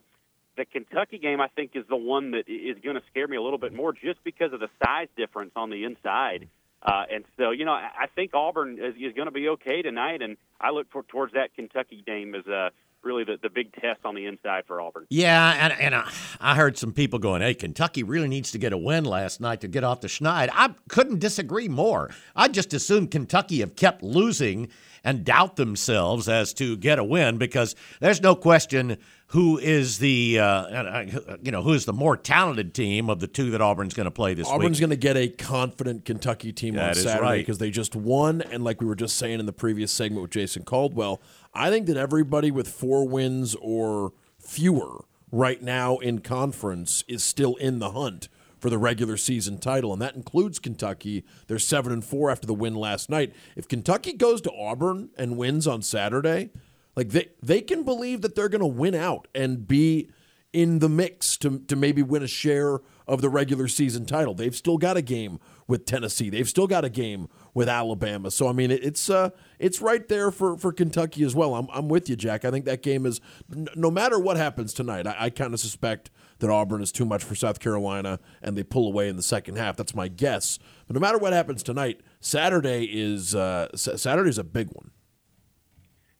the Kentucky game, I think, is the one that is going to scare me a little bit more just because of the size difference on the inside. Uh, and so, you know, I think Auburn is, is going to be okay tonight, and I look for, towards that Kentucky game as uh, really the, the big test on the inside for Auburn. Yeah, and, and I, I heard some people going, hey, Kentucky really needs to get a win last night to get off the schneid. I couldn't disagree more. I just assumed Kentucky have kept losing and doubt themselves as to get a win because there's no question who is the uh, you know who is the more talented team of the two that Auburn's going to play this Auburn's week. Auburn's going to get a confident Kentucky team on That is Saturday right. because they just won, and like we were just saying in the previous segment with Jason Caldwell, I think that everybody with four wins or fewer right now in conference is still in the hunt for the regular season title, and that includes Kentucky. They're seven and four after the win last night. If Kentucky goes to Auburn and wins on Saturday, like they they can believe that they're going to win out and be in the mix to to maybe win a share of the regular season title. They've still got a game with Tennessee. They've still got a game with Alabama. So I mean, it, it's uh it's right there for for Kentucky as well. I'm I'm with you, Jack. I think that game is no matter what happens tonight. I, I kind of suspect that Auburn is too much for South Carolina and they pull away in the second half. That's my guess. But no matter what happens tonight, Saturday is uh, is a big one.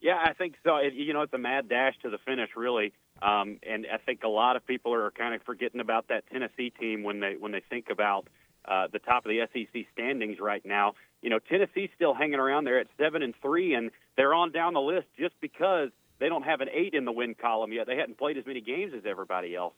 Yeah, I think so. It, you know, it's a mad dash to the finish, really. Um, and I think a lot of people are kind of forgetting about that Tennessee team when they when they think about uh, the top of the SEC standings right now. You know, Tennessee's still hanging around there at seven and three, and they're on down the list just because they don't have an eight in the win column yet. They hadn't played as many games as everybody else.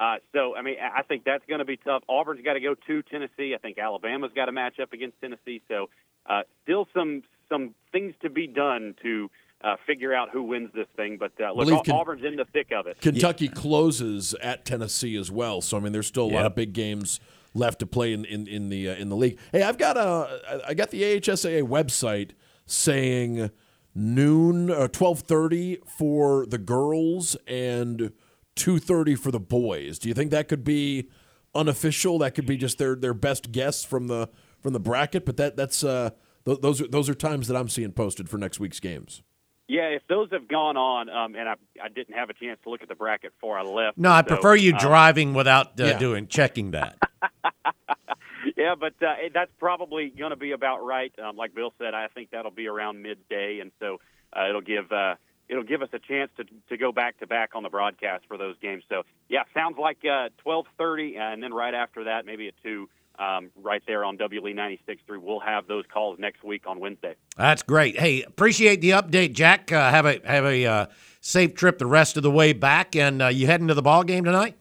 Uh, so, I mean, I think that's going to be tough. Auburn's got to go to Tennessee. I think Alabama's got to match up against Tennessee. So, uh, still some some things to be done to uh, figure out who wins this thing. But uh, look, Believe Auburn's in the thick of it. Kentucky closes at Tennessee as well. So I mean, there's still a lot of big games left to play in in, in the uh, in the league. Hey, I've got a I got the AHSAA website saying noon uh, twelve thirty for the girls and two thirty for the boys. Do you think that could be unofficial? That could be just their their best guess from the from the bracket. But that that's uh, th- those are those are times that I'm seeing posted for next week's games. Yeah, if those have gone on, um, and I, I didn't have a chance to look at the bracket before I left. no, I so, prefer you uh, driving without uh, yeah. doing checking that. Yeah, but uh, that's probably going to be about right. Um, like Bill said, I think that'll be around midday, and so uh, it'll give uh, it'll give us a chance to to go back to back on the broadcast for those games. So yeah, sounds like uh, twelve thirty, and then right after that, maybe at two, um, right there on WLE ninety six three. We'll have those calls next week on Wednesday. That's great. Hey, appreciate the update, Jack. Uh, have a have a uh, safe trip the rest of the way back, and uh, you heading to the ball game tonight?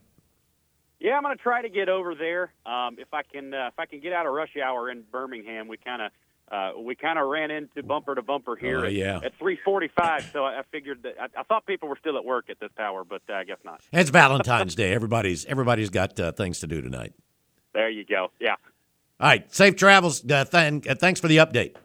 Yeah, I'm going to try to get over there. Um, if I can, uh, if I can get out of rush hour in Birmingham, we kind of uh, we kind of ran into bumper to bumper here at, yeah. at 3:45. So I I figured that I, I thought people were still at work at this hour, but uh, I guess not. It's Valentine's Day. Everybody's everybody's got uh, things to do tonight. There you go. Yeah. All right, safe travels. Uh, th- uh, thanks for the update.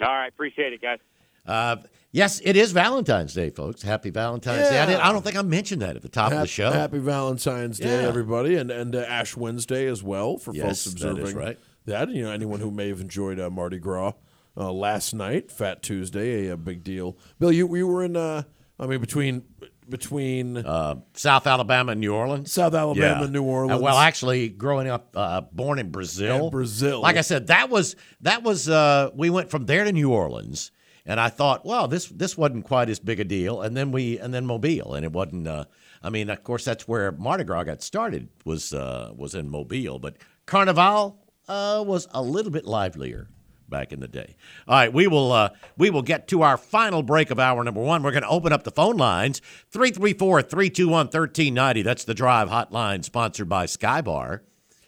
All right. Appreciate it, guys. Uh, yes, it is Valentine's Day, folks. Happy Valentine's Day. I, didn't- I don't think I mentioned that at the top of the show. happy Valentine's Day, Yeah. everybody, and and uh, Ash Wednesday as well for Yes, folks that is observing right. That. You know, anyone who may have enjoyed uh, Mardi Gras uh, last night, Fat Tuesday, a, a big deal. Bill, you you were in. Uh, I mean, between between Uh, South Alabama and New Orleans. South Alabama, Yeah. and New Orleans. Uh, well, actually, growing up, uh, born in Brazil. And Brazil. Like I said, that was that was. Uh, we went from there to New Orleans, and I thought, well, this this wasn't quite as big a deal. And then we and then Mobile, and it wasn't. Uh, I mean, of course, that's where Mardi Gras got started. Was uh, was in Mobile, but Carnival uh, was a little bit livelier back in the day. All right, we will uh, we will get to our final break of hour number one. We're going to open up the phone lines 334-321-1390. That's the drive hotline sponsored by Skybar.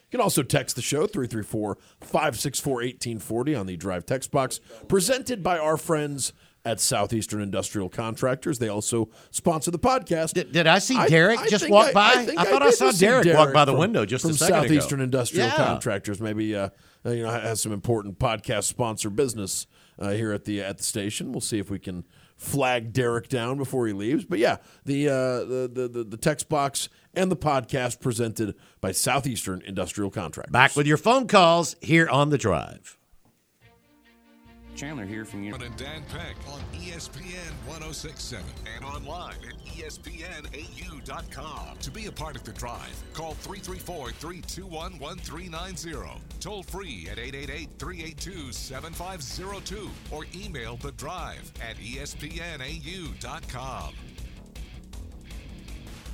You can also text the show 334 564 1840 on the Drive text box, presented by our friends at Southeastern Industrial Contractors. They also sponsor the podcast. Did, did I see Derek I just walk I- by? I I thought I, saw see Derek, walk by the from- window just from a second Southeastern ago. Industrial Yeah. Contractors. Maybe uh, uh, you know has some important podcast sponsor business uh, here at the at the station. We'll see if we can flag Derek down before he leaves. But yeah, the uh, the, the the the text box and the podcast presented by Southeastern Industrial Contractors. Back with your phone calls here on the drive. Chandler here from you. And Dan Peck on ESPN 1067 and online at ESPNAU.com. To be a part of the drive, call 334 321 1390. Toll free at 888 382 7502 or email the drive at ESPNAU.com.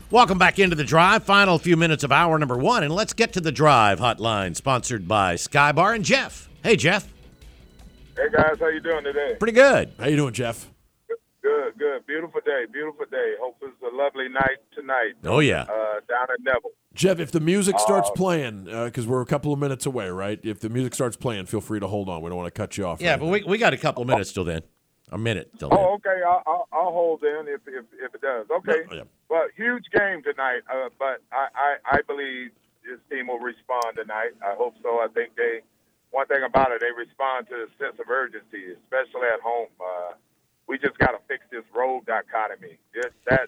Welcome back into the drive. Final few minutes of hour number one, and let's get to the drive hotline sponsored by Skybar and Jeff. Hey, Jeff. Hey guys, how you doing today? Pretty good. How you doing, Jeff? Good, good. Beautiful day, beautiful day. Hope it's a lovely night tonight Oh, yeah. uh, down at Neville. Jeff, if the music starts Uh, playing, because we're a couple of minutes away, right? If the music starts playing, feel free to hold on. We don't want to cut you off. or Yeah, but anything. we, we got a couple of minutes till then. A minute till then. Oh, okay. I'll, I'll, I'll hold in if, if if it does. Okay. Oh, yeah. But huge game tonight. Uh, but I, I I believe this team will respond tonight. I hope so. I think they. One thing about it, they respond to a sense of urgency, especially at home. Uh, we just got to fix this road dichotomy. That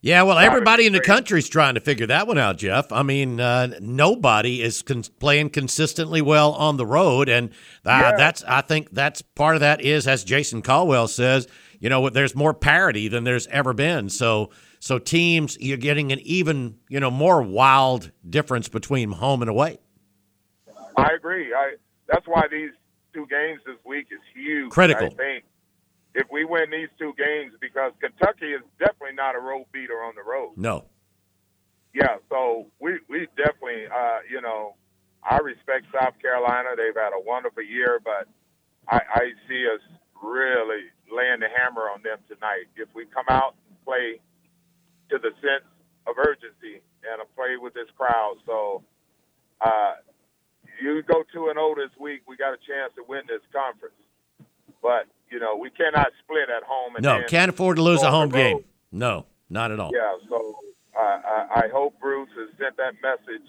Yeah, well, everybody in the country's trying to figure that one out, Jeff. I mean, uh, nobody is con- playing consistently well on the road, and uh, Yeah. that's I think that's part of that is, as Jason Caldwell says, you know, there's more parity than there's ever been. So, so teams, you're getting an even, you know, more wild difference between home and away. I agree. I that's why these two games this week is huge. Critical. I think if we win these two games, because Kentucky is definitely not a road beater on the road. No, Yeah, so we we definitely, uh, you know, I respect South Carolina. They've had a wonderful year, but I, I see us really laying the hammer on them tonight. If we come out and play to the sense of urgency and a play with this crowd, so uh, you go two and zero this week, we got a chance to win this conference. But you know, we cannot split at home. And no, can't afford to lose a home game. No, not at all. Yeah, so uh, I, I hope Bruce has sent that message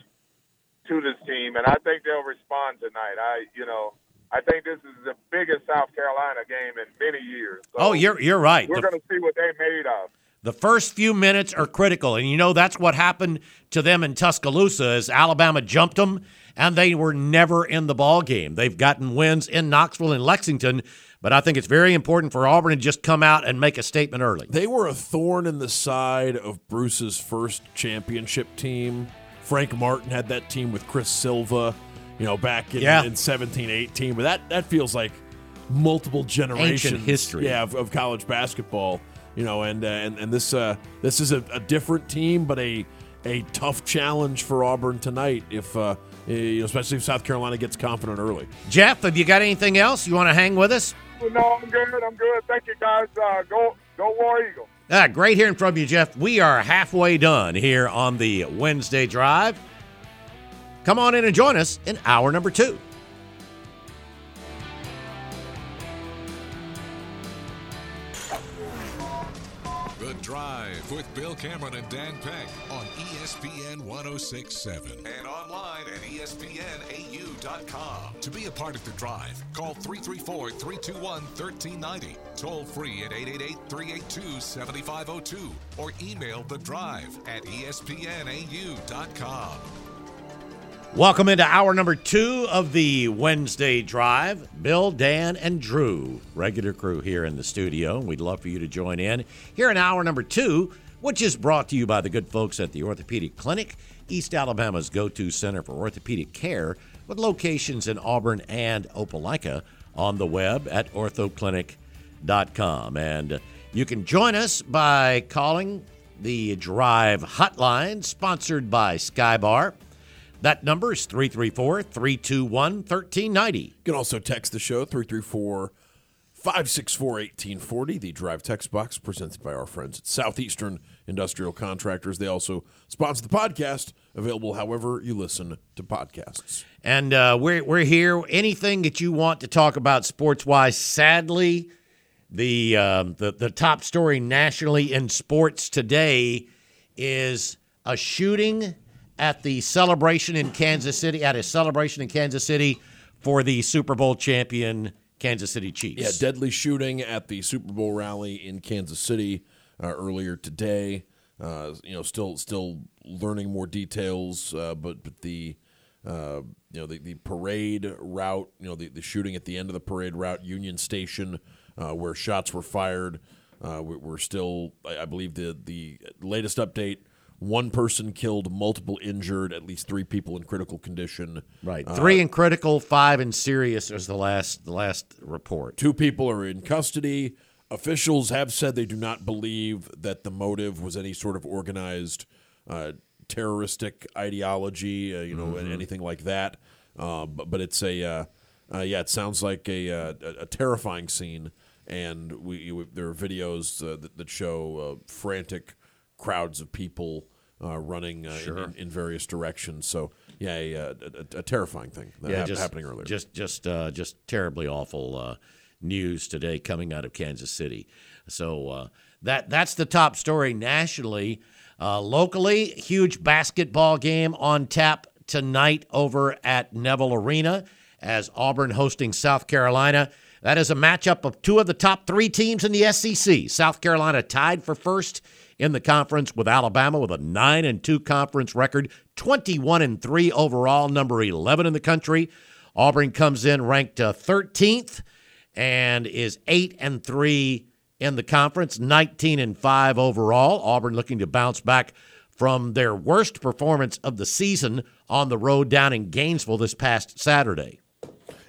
to this team, and I think they'll respond tonight. I, you know, I think this is the biggest South Carolina game in many years. So Oh, you're you're right. We're going to see what they're made of. The first few minutes are critical, and you know that's what happened to them in Tuscaloosa. Is Alabama jumped them, and they were never in the ball game. They've gotten wins in Knoxville and Lexington, but I think it's very important for Auburn to just come out and make a statement early. They were a thorn in the side of Bruce's first championship team. Frank Martin had that team with Chris Silva, you know, back in, Yeah. in 17, 18. But that, that feels like multiple generations history. Yeah, of, of college basketball. You know, and uh, and and this uh, this is a, a different team, but a a tough challenge for Auburn tonight. If uh, you know, especially if South Carolina gets confident early. Jeff, have you got anything else you want to hang with us? No, I'm good. I'm good. Thank you, guys. Uh, go, go War Eagle. Ah, great hearing from you, Jeff. We are halfway done here on the Wednesday drive. Come on in and join us in hour number two. The Drive with Bill Cameron and Dan Peck 1067 and online at ESPNAU.com. To be a part of The Drive, call 334 321 1390, toll free at 888 382 7502, or email The Drive at ESPNAU.com. Welcome into hour number two of the Wednesday Drive. Bill, Dan, and Drew, regular crew here in the studio. We'd love for you to join in here in hour number two, which is brought to you by the good folks at the Orthopedic Clinic, East Alabama's go to center for orthopedic care, with locations in Auburn and Opelika on the web at orthoclinic.com. And uh, you can join us by calling the Drive Hotline, sponsored by Skybar. That number is 334 321 1390. You can also text the show 334 564 1840. The Drive text box presented by our friends at Southeastern Industrial Contractors. They also sponsor the podcast, available however you listen to podcasts. And uh, we're, we're here. Anything that you want to talk about sports wise, sadly, the, um, the, the top story nationally in sports today is a shooting at the celebration in Kansas City, at a celebration in Kansas City for the Super Bowl champion Kansas City Chiefs. Yeah, deadly shooting at the Super Bowl rally in Kansas City uh, earlier today. Uh, you know, still still learning more details, uh, but but the uh, you know the, the parade route, you know the, the shooting at the end of the parade route, Union Station, uh, where shots were fired. Uh, we- we're still, I I believe the the latest update. One person killed, multiple injured, at least three people in critical condition. Right. Three in critical, five in serious is the last the last report. Two people are in custody. Officials have said they do not believe that the motive was any sort of organized uh, terroristic ideology, uh, you know, Mm-hmm. anything like that. Uh, but, but it's a, uh, uh, yeah, it sounds like a, uh, a, a terrifying scene. And we, we there are videos uh, that, that show uh, frantic crowds of people uh, running uh, in, in, in various directions. So, yeah, a, a, a, terrifying thing that hap- just, happening earlier. Just just uh, just terribly awful uh, news today coming out of Kansas City. So uh, that that's the top story nationally. Uh, locally, huge basketball game on tap tonight over at Neville Arena as Auburn hosting South Carolina. That is a matchup of two of the top three teams in the SEC. South Carolina tied for first in the conference with Alabama with a 9 and 2 conference record, 21 and 3 overall, number 11 in the country. Auburn comes in ranked uh, 13th and is 8 and 3 in the conference, 19 and 5 overall. Auburn looking to bounce back from their worst performance of the season on the road down in Gainesville this past Saturday.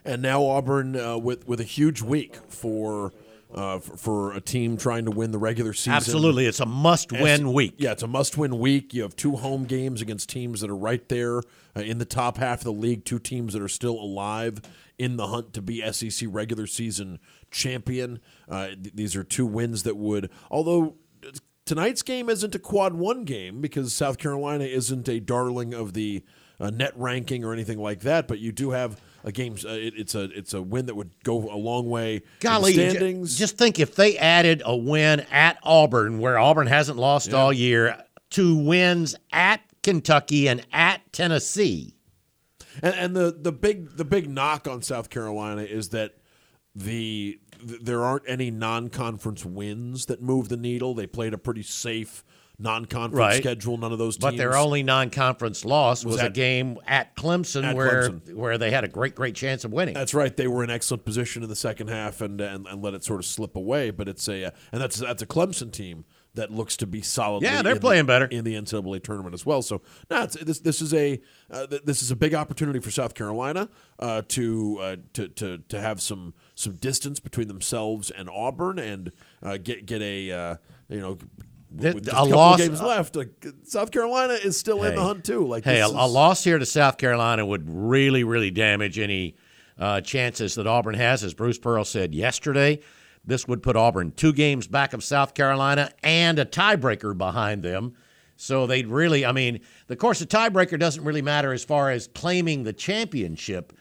And now Auburn uh, with with a huge week for, uh, for for a team trying to win the regular season. Absolutely, it's a must-win week. Yeah, it's a must-win week. You have two home games against teams that are right there uh, in the top half of the league. Two teams that are still alive in the hunt to be SEC regular season champion. Uh, th- these are two wins that would, although. Tonight's game isn't a quad one game because South Carolina isn't a darling of the uh, net ranking or anything like that. But you do have a game. Uh, it, it's a it's a win that would go a long way. Golly, standings. just think if they added a win at Auburn, where Auburn hasn't lost all year, to wins at Kentucky and at Tennessee. And, and the the big the big knock on South Carolina is that the th- there aren't any non-conference wins that move the needle. They played a pretty safe non-conference Right. schedule. None of those teams. But their only non-conference loss was, a at- game at Clemson, at where Clemson. where they had a great great chance of winning. That's right. They were in excellent position in the second half and and, and let it sort of slip away. But it's a uh, and that's that's a Clemson team that looks to be solid. Yeah, they're playing better. in the NCAA tournament as well. So no, it's, this this is a uh, th- this is a big opportunity for South Carolina uh, to, uh, to to to have some some distance between themselves and Auburn and uh, get get a uh, you know. Th- with a a loss- of games left, like, South Carolina is still in the hunt too. Like Hey, a, this a loss here to South Carolina would really, really damage any uh, chances that Auburn has. As Bruce Pearl said yesterday, this would put Auburn two games back of South Carolina and a tiebreaker behind them. So they'd really, I mean, of course, the tiebreaker doesn't really matter as far as claiming the championship,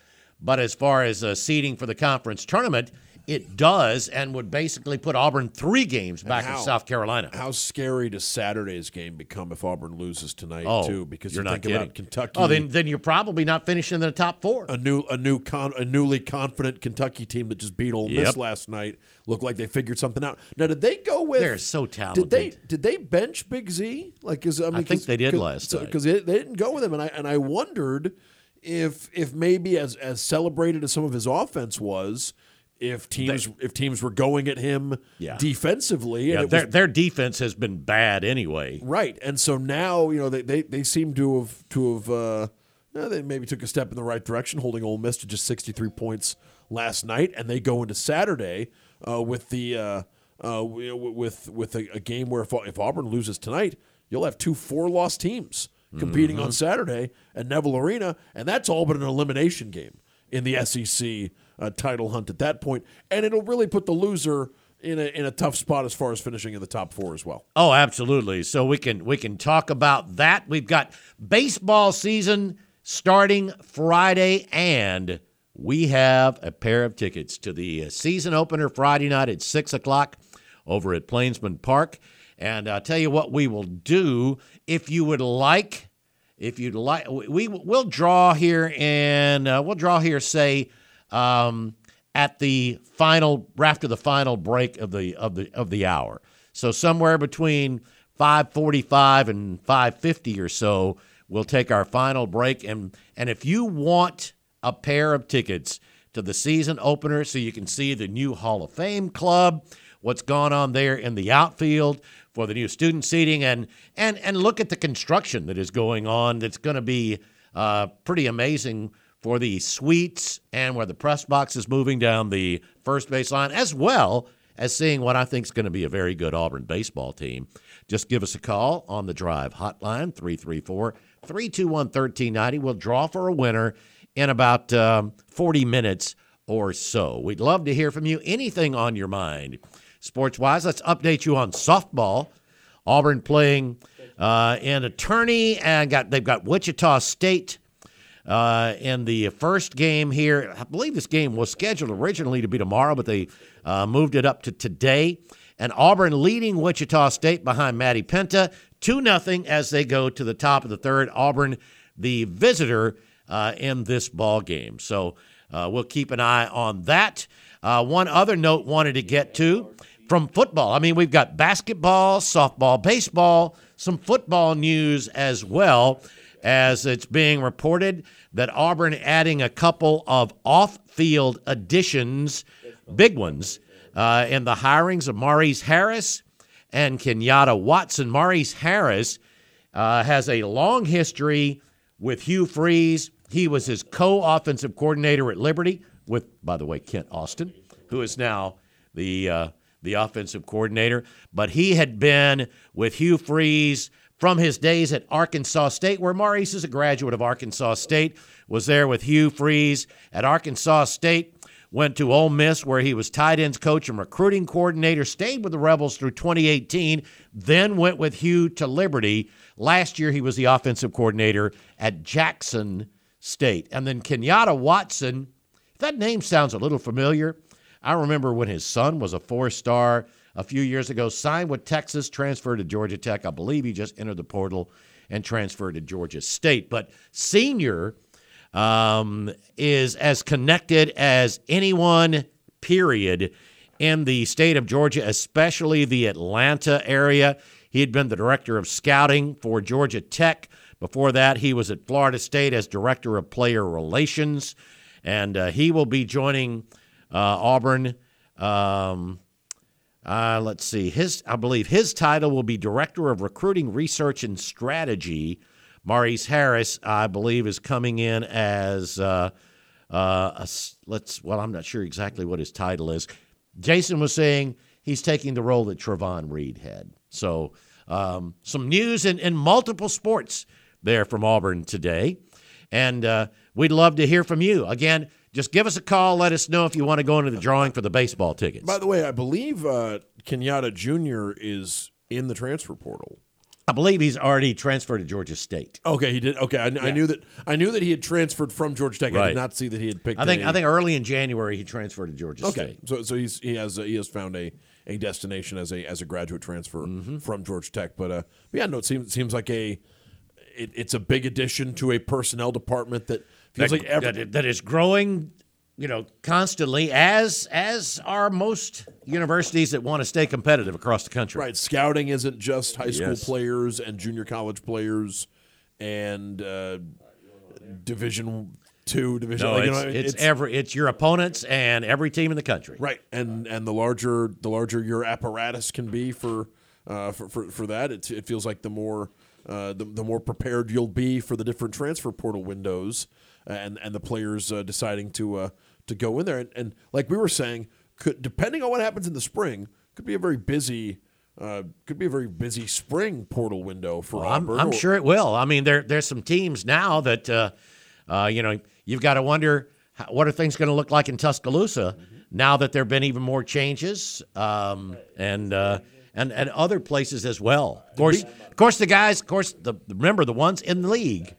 but as far as uh, seeding for the conference tournament, it does and would basically put Auburn three games back how- in South Carolina. How scary does Saturday's game become if Auburn loses tonight oh, too? Because you're you not think kidding. about Kentucky. Oh, then then you're probably not finishing in the top four. a new a new con, a newly confident Kentucky team that just beat Ole Miss Yep. last night looked like they figured something out. Now, did they go with? They're so talented. Did they did they bench Big Z? Like, is I, mean, I think they did last night. because they didn't go with him, and I and I wondered if if maybe as as celebrated as some of his offense was. If teams if teams were going at him Yeah. defensively, Yeah, their was their defense has been bad anyway. Right, and so now you know they they, they seem to have to have uh, they maybe took a step in the right direction, holding Ole Miss to just sixty three points last night, and they go into Saturday uh, with the uh, uh, with with a, a game where if, if Auburn loses tonight, you'll have two four loss teams competing on Saturday at Neville Arena, and that's all but an elimination game in the SEC uh, title hunt at that point, and it'll really put the loser. In a, in a tough spot as far as finishing in the top four as well. Oh, absolutely. So we can we can talk about that. We've got baseball season starting Friday, and we have a pair of tickets to the uh, season opener Friday night at six o'clock over at Plainsman Park. And I'll tell you what we will do if you would like. If you'd like, we will draw here, and uh, we'll draw here. Say um, at the final after the final break of the of the of the hour. So somewhere between 5:45 and 5:50 or so, we'll take our final break and and if you want a pair of tickets to the season opener so you can see the new Hall of Fame club, what's gone on there in the outfield for the new student seating and and and look at the construction that is going on that's going to be uh, pretty amazing for the suites and where the press box is moving down the first base line, as well as seeing what I think is going to be a very good Auburn baseball team. Just give us a call on the drive hotline, 334 321 1390. We'll draw for a winner in about um, 40 minutes or so. We'd love to hear from you. Anything on your mind, sports wise. Let's update you on softball. Auburn playing uh, an attorney and got they've got Wichita State uh, in the first game here. I believe this game was scheduled originally to be tomorrow, but they uh, moved it up to today. And Auburn leading Wichita State behind Maddie Penta, 2 0 as they go to the top of the third. Auburn, the visitor uh, in this ball game. So uh, we'll keep an eye on that. Uh, one other note wanted to get to from football. I mean, we've got basketball, softball, baseball, some football news as well as it's being reported that Auburn adding a couple of off-field additions, big ones, uh, in the hirings of Maurice Harris and Kenyatta Watson. Maurice Harris uh, has a long history with Hugh Freeze. He was his co-offensive coordinator at Liberty with, by the way, Kent Austin, who is now the uh, the offensive coordinator. But he had been with Hugh Freeze from his days at Arkansas State, where Maurice is a graduate of Arkansas State, was there with Hugh Freeze at Arkansas State, went to Ole Miss, where he was tight ends coach and recruiting coordinator, stayed with the Rebels through 2018, then went with Hugh to Liberty. Last year, he was the offensive coordinator at Jackson State. And then Kenyatta Watson, that name sounds a little familiar. I remember when his son was a four star a few years ago, signed with Texas, transferred to Georgia Tech. I believe he just entered the portal and transferred to Georgia State. But senior um, is as connected as anyone, period, in the state of Georgia, especially the Atlanta area. He had been the director of scouting for Georgia Tech. Before that, he was at Florida State as director of player relations. And uh, he will be joining uh, Auburn. Um, uh, let's see. His, I believe his title will be Director of Recruiting Research and Strategy. Maurice Harris, I believe, is coming in as uh, uh, a let's. Well, I'm not sure exactly what his title is. Jason was saying he's taking the role that Trevon Reed had. So, um, some news in, in multiple sports there from Auburn today, and uh, we'd love to hear from you. Again, just give us a call. Let us know if you want to go into the drawing for the baseball tickets. By the way, I believe uh, Kenyatta Jr. is in the transfer portal. I believe he's already transferred to Georgia State. Okay, he did. Okay, I, I knew that. I knew that he had transferred from Georgia Tech. I did not see that he had picked. I think I think early in January he transferred to Georgia Okay, State. so so he's he has he has found a, a destination as a as a graduate transfer Mm-hmm. from Georgia Tech. But uh, but yeah, no, it seems seems like a it, it's a big addition to a personnel department that feels That, like every, that- that is growing, you know, constantly as as are most universities that want to stay competitive across the country. right. Scouting isn't just high school Yes. players and junior college players and uh, Division two, Division. No, like, you it's, know, it's, every it's your opponents and every team in the country. Right, and and the larger the larger your apparatus can be for uh, for, for for that, it, it feels like the more uh, the, the more prepared you'll be for the different transfer portal windows and and the players uh, deciding to uh, to go in there and, and like we were saying, could depending on what happens in the spring, could be a very busy. Uh, could be a very busy spring portal window for I'm, Auburn. I'm or- sure it will. I mean, there there's some teams now that uh, uh, you know you've got to wonder how, what are things going to look like in Tuscaloosa now that there have been even more changes um, and uh, and and other places as well. Of course, of course, the guys. Of course, the remember the ones in the league.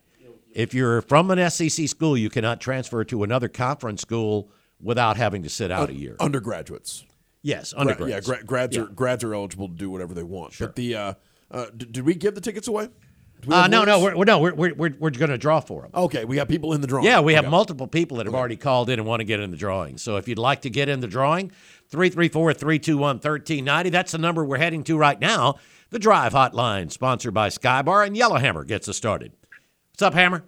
If you're from an SEC school, you cannot transfer to another conference school without having to sit out a year. undergraduates. Yes, Gra- undergrads. yeah, gra- grads are grads are eligible to do whatever they want. But the uh, uh, d- did we give the tickets away? Uh, no, no, we're, we're no, we're we're we're, going to draw for them. Okay, we got people in the drawing. Yeah, we have Okay. multiple people that have already called in and want to get in the drawing. So if you'd like to get in the drawing, 334 321 1390. That's the number we're heading to right now. The Drive Hotline, sponsored by Skybar, and Yellowhammer gets us started. What's up, Hammer?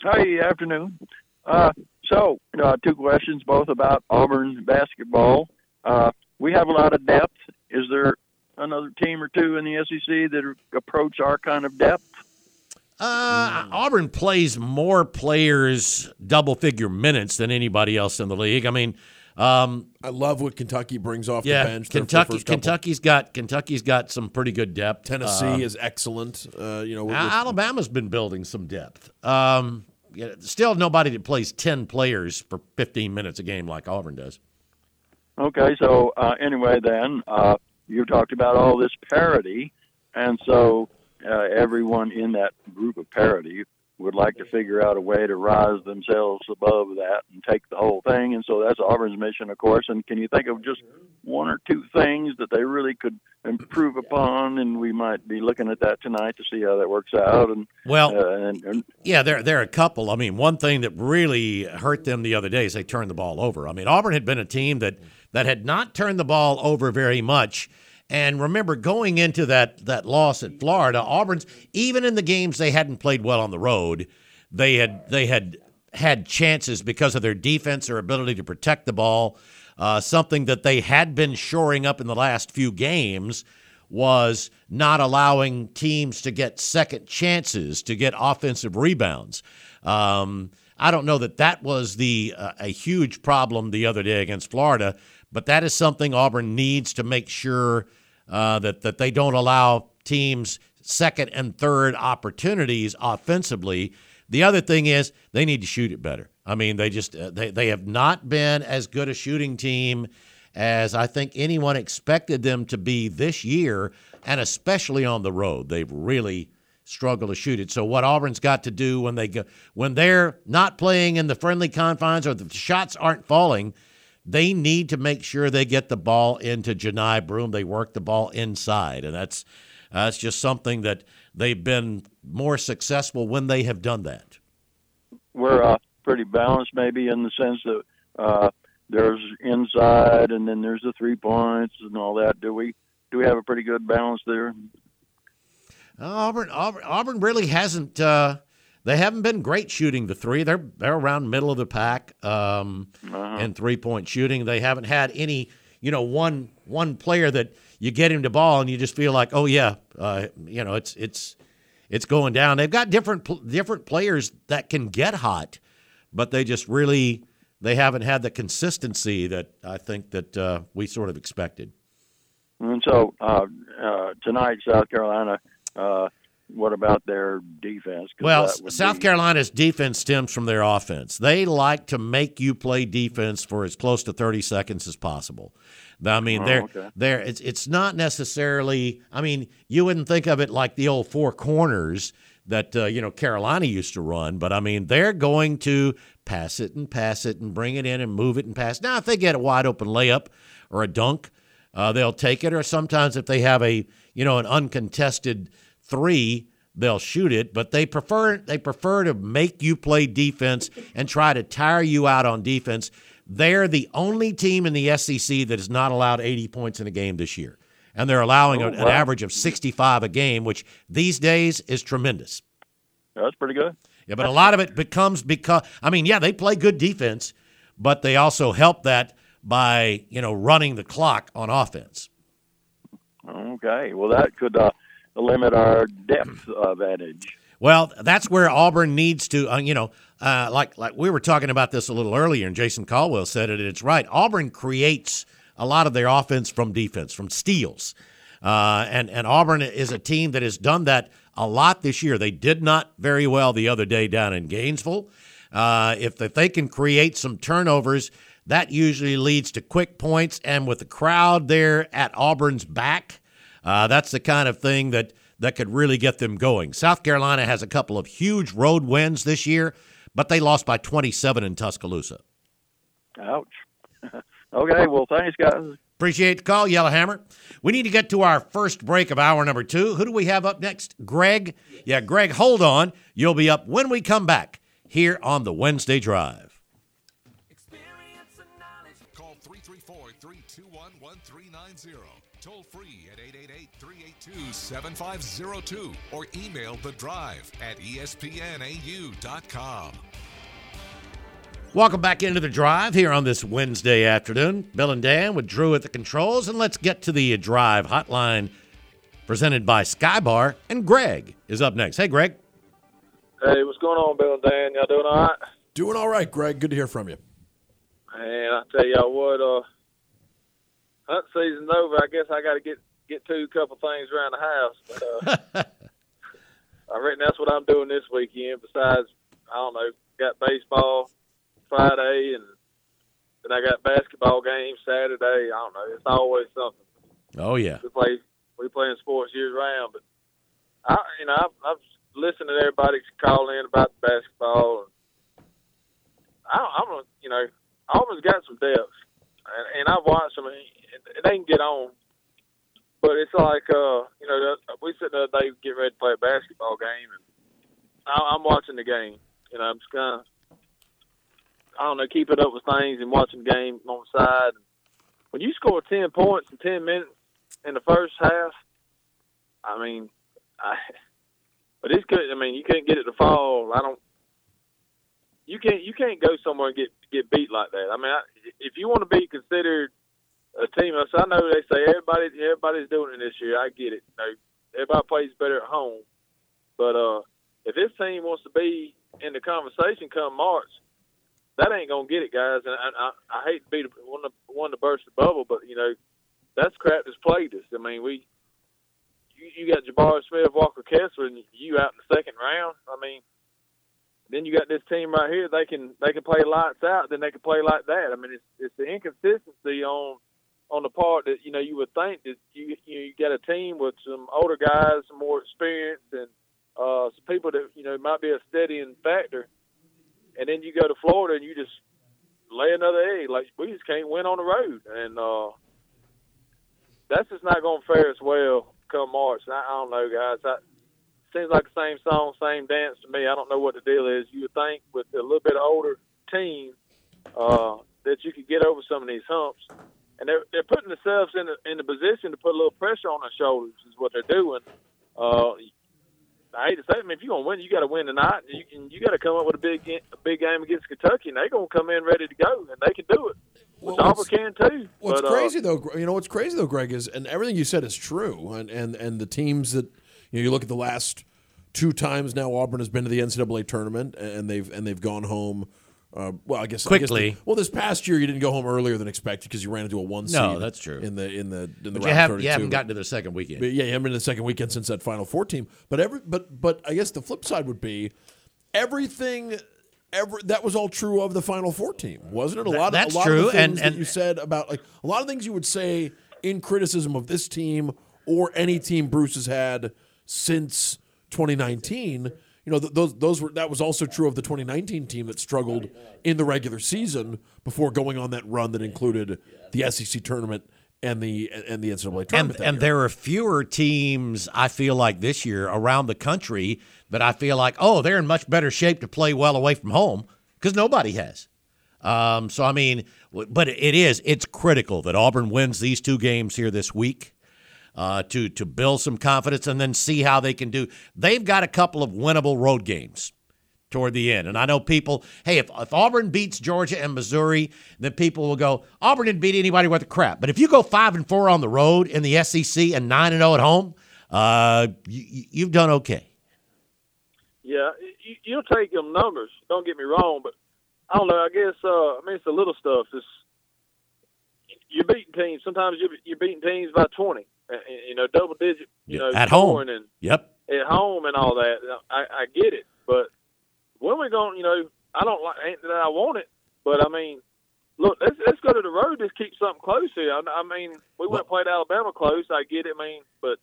Hi, afternoon. Uh, so, uh, two questions, both about Auburn basketball. Uh, we have a lot of depth. Is there another team or two in the SEC that approach our kind of depth? Uh, Auburn plays more players double figure minutes than anybody else in the league. I mean, um, I love what Kentucky brings off yeah, the bench. their Kentucky, Kentucky's got Kentucky's got some pretty good depth. Tennessee Uh, is excellent. Uh, you know, with- Al- with- Alabama's been building some depth. Um, yeah, still nobody that plays 10 players for 15 minutes a game like Auburn does. Okay, so uh, anyway, then uh, you talked about all this parity, and so uh, everyone in that group of parity would like to figure out a way to rise themselves above that and take the whole thing. And so that's Auburn's mission, of course. And can you think of just one or two things that they really could improve upon? And we might be looking at that tonight to see how that works out. And Well, uh, and, and Yeah, there there are a couple. I mean, one thing that really hurt them the other day is they turned the ball over. I mean, Auburn had been a team that that had not turned the ball over very much. And remember, going into that that loss at Florida, Auburn's even in the games they hadn't played well on the road, they had they had had chances because of their defense, or ability to protect the ball. Uh, something that they had been shoring up in the last few games was not allowing teams to get second chances to get offensive rebounds. Um, I don't know that that was the uh, a huge problem the other day against Florida, but that is something Auburn needs to make sure uh, that that they don't allow teams second and third opportunities offensively. The other thing is they need to shoot it better. I mean, they just uh, they they have not been as good a shooting team as I think anyone expected them to be this year, and especially on the road. They've really struggled to shoot it. So what Auburn's got to do when they go when they're not playing in the friendly confines or the shots aren't falling, they need to make sure they get the ball into Johni Broome. They work the ball inside, and that's that's just something that they've been more successful when they have done that. we're uh, pretty balanced, maybe in the sense that uh, there's inside and then there's the three points and all that. Do we do we have a pretty good balance there? Auburn, Auburn, Auburn really hasn't. Uh, they haven't been great shooting the three. They're they're around middle of the pack um, in three point shooting. They haven't had any, you know, one one player that you get him the ball and you just feel like, oh yeah, uh, you know, it's it's it's going down. They've got different different players that can get hot, but they just really they haven't had the consistency that I think that uh, we sort of expected. And so uh, uh, tonight, South Carolina uh, what about their defense? Well, South be- Carolina's defense stems from their offense. They like to make you play defense for as close to 30 seconds as possible. I mean, they're Oh, okay. they're it's it's not necessarily. I mean, you wouldn't think of it like the old four corners that uh, you know Carolina used to run, but I mean, they're going to pass it and pass it and bring it in and move it and pass. Now, if they get a wide open layup or a dunk, uh, they'll take it. Or sometimes if they have a you know an uncontested three, they'll shoot it. But they prefer they prefer to make you play defense and try to tire you out on defense. They're the only team in the SEC that has not allowed 80 points in a game this year, and they're allowing Oh, an, an average of 65 a game, which these days is tremendous. That's pretty good. Yeah, but a lot of it becomes because I mean, yeah, they play good defense, but they also help that by you know running the clock on offense. Okay. Well, that could uh, limit our depth of advantage. Well, that's where Auburn needs to, uh, you know, uh, like like we were talking about this a little earlier, and Jason Caldwell said it. and It's right. Auburn creates a lot of their offense from defense, from steals, uh, and and Auburn is a team that has done that a lot this year. They did not very well the other day down in Gainesville. Uh, if if they can create some turnovers, that usually leads to quick points, and with the crowd there at Auburn's back. Uh, that's the kind of thing that that could really get them going. South Carolina has a couple of huge road wins this year, but they lost by 27 in Tuscaloosa. Ouch. okay. Well, thanks, guys. Appreciate the call, Yellowhammer. We need to get to our first break of hour number two. Who do we have up next? Greg? Yeah, Greg, hold on. You'll be up when we come back here on the Wednesday Drive. 888-382-7502 or email the drive at espnau.com. Welcome back into the drive here on this Wednesday afternoon. Bill and Dan with Drew at the controls, and let's get to the drive hotline presented by Skybar. And Greg is up next. Hey, Greg. Hey, what's going on, Bill and Dan? Y'all doing all right? Doing all right, Greg. Good to hear from you. And I tell y'all what, uh, hunt season's over. I guess I got to get get to a couple things around the house. But, uh, I reckon that's what I'm doing this weekend. Besides, I don't know, got baseball Friday, and then I got basketball games Saturday. I don't know. It's always something. Oh, yeah. we play we playing sports year round. But I, you know, I've, I've listened to everybody call in about the basketball, and I, I'm, a, you know, Auburn's got some depth, and, and I've watched them. And they can get on, but it's like, uh, you know, we sit the other day getting ready to play a basketball game, and I'm watching the game. You know, I'm just kind of, I don't know, keeping up with things and watching the game on the side. When you score ten points in ten minutes in the first half, I mean, I, but it's good. I mean, you can't get it to fall. I don't. You can't. You can't go somewhere and get get beat like that. I mean, I, if you want to be considered a team, so I know they say everybody everybody's doing it this year. I get it. You know, everybody plays better at home, but uh, if this team wants to be in the conversation come March, that ain't gonna get it, guys. And I, I, I hate to be the one to one to burst the bubble, but you know, that's crap that's plagued us. I mean, we you, you got Jabari Smith, Walker Kessler, and you out in the second round. I mean, then you got this team right here. They can they can play lights out, then they can play like that. I mean, it's it's the inconsistency on on the part that you know you would think that you you, you got a team with some older guys, some more experience, and uh, some people that you know might be a steadying factor. And then you go to Florida and you just lay another egg. Like we just can't win on the road, and uh, that's just not going to fare us well come March. I, I don't know, guys. That seems like the same song, same dance to me. I don't know what the deal is. You would think with a little bit older team uh, that you could get over some of these humps, and they're they're putting themselves in the, in the position to put a little pressure on their shoulders. Is what they're doing. Uh, I hate to say it, I mean, if you're gonna win, you got to win tonight. And you can, you got to come up with a big a big game against Kentucky, and they're gonna come in ready to go, and they can do it. Well, Auburn can too. What's but, uh, crazy though, you know, what's crazy though, Greg is, and everything you said is true, and and and the teams that you know, you look at the last two times now Auburn has been to the NCAA tournament, and they've and they've gone home Uh, well, I guess I Quickly. guess the- well, this past year you didn't go home earlier than expected because you ran into a one seed. No, that's true. In the in the in the But round you, have, 32, you haven't gotten to the second weekend. but yeah, you haven't been in the second weekend since that Final Four team. But every but but I guess the flip side would be everything. Ever, that was all true of the Final Four team, wasn't it? A lot. that's of, a lot true, Of and- that and- you said about like a lot of things you would say in criticism of this team or any team Bruce has had since 2019. You know, th- those those were that was also true of the 2019 team that struggled in the regular season before going on that run that included the SEC tournament and the and the NCAA tournament. and and there are fewer teams I feel like this year around the country that I feel like oh they're in much better shape to play well away from home because nobody has. Um, so I mean, but it is it's critical that Auburn wins these two games here this week uh, to to build some confidence and then see how they can do. They've got a couple of winnable road games toward the end. And I know people, hey, if, if Auburn beats Georgia and Missouri, then people will go, Auburn didn't beat anybody worth a crap. But if you go five and four on the road in the SEC and nine and zero at home, uh, you, you've done okay. Yeah, you'll take them numbers. Don't get me wrong, but I don't know. I guess uh, I mean it's the little stuff. It's you're beating teams. Sometimes you're beating teams by 20. You know, double digit. You know, At home. and Yep. at home and all that. I, I get it, but when we're going, you know, I don't like ain't that I want it, but I mean, look, let's let's go to the road. Just keep something close here. I, I mean, we went and played Alabama close. I get it. I mean, but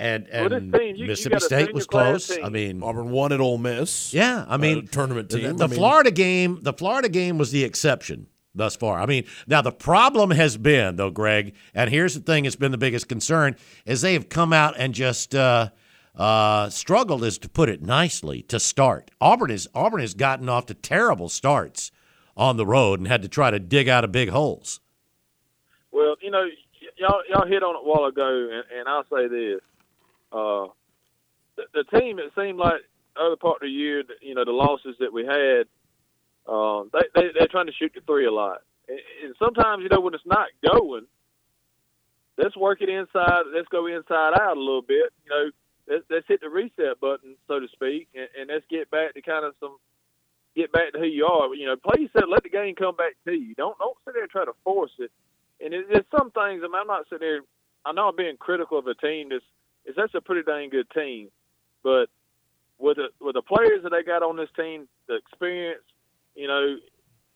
And and this team, you- you Mississippi got a State was close. team. I mean, Auburn won at Ole Miss. yeah. I mean, uh, tournament the, team. the I mean- Florida game, the Florida game was the exception thus far. I mean, now the problem has been though, Greg, and here's the thing: it's been the biggest concern is they have come out and just uh, uh, struggled, is to put it nicely, to start. Auburn is Auburn has gotten off to terrible starts on the road and had to try to dig out of big holes. Well, you know, y'all y'all hit on it a while ago, and, and I'll say this: uh, the, the team it seemed like other part of the year, you know, the losses that we had, um, they, they they're trying to shoot the three a lot, and, and sometimes you know when it's not going, let's work it inside. Let's go inside out a little bit. You know, let's, let's hit the reset button, so to speak, and, and let's get back to kind of some get back to who you are. You know, play yourself. Let the game come back to you. Don't don't sit there and try to force it. And it, there's some things. I mean, I'm not sitting there. I know I'm being critical of a team that's is that's a pretty dang good team, but with the with the players that they got on this team, the experience, you know,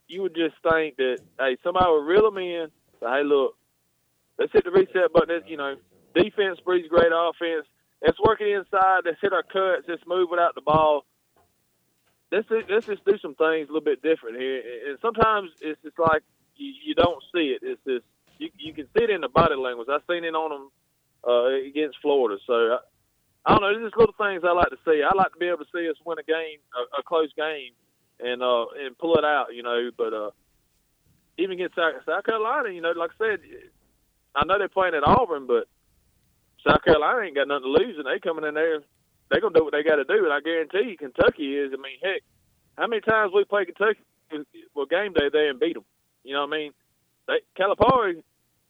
you would just think that hey, somebody would reel them in. Say, hey, look, let's hit the reset button. Let's, you know, defense breeds great offense. Let's work it inside. Let's hit our cuts. Let's move without the ball let's let's just do some things a little bit different here. And sometimes it's just like you, you don't see it. It's just you you can see it in the body language. I've seen it on them uh, against Florida. So I, I don't know. There's just little things I like to see. I like to be able to see us win a game, a, a close game, and uh, and pull it out. You know, but uh, even against South, South Carolina, you know, like I said, I know they're playing at Auburn, but South Carolina ain't got nothing to lose, and they coming in there they're gonna do what they got to do, and I guarantee you, Kentucky is. I mean, heck, how many times we play Kentucky? Well, game day there and beat them. You know what I mean? They, Calipari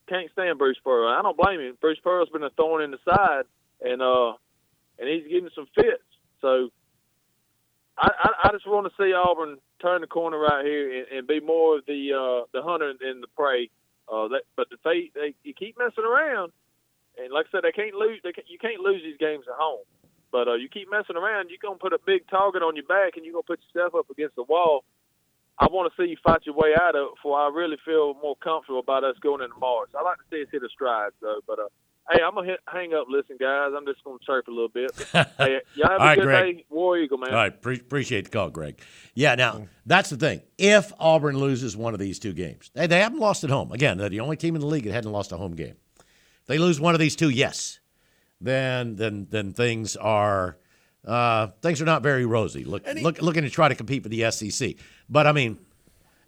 can't stand Bruce Pearl. I don't blame him. Bruce Pearl's been a thorn in the side, and uh, and he's getting some fits. So I, I, I just want to see Auburn turn the corner right here and, and be more of the uh, the hunter and the prey. Uh, that, but if they, they you keep messing around, and like I said, they can't lose. They can, you can't lose these games at home. But uh, you keep messing around, you're gonna put a big target on your back, and you're gonna put yourself up against the wall. I want to see you fight your way out of it before I really feel more comfortable about us going into March. I like to see us hit a stride, though. But uh, hey, I'm gonna hit, hang up. Listen, guys, I'm just gonna chirp a little bit. But, hey, y'all have a right, good Greg. day, War Eagle, man. All right, pre- appreciate the call, Greg. Yeah, now that's the thing. If Auburn loses one of these two games, they, they haven't lost at home. Again, they're the only team in the league that hadn't lost a home game. If they lose one of these two, yes, then then then things are uh, things are not very rosy. Look, look looking to try to compete for the SEC. But I mean,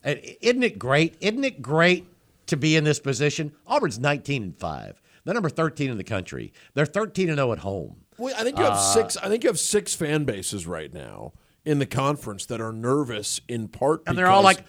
isn't it great? Isn't it great to be in this position? Auburn's 19 and five. They're number 13 in the country. They're 13 and 0 at home. Well, I think you have Uh, six. I think you have six fan bases right now in the conference that are nervous in part, And they're all like,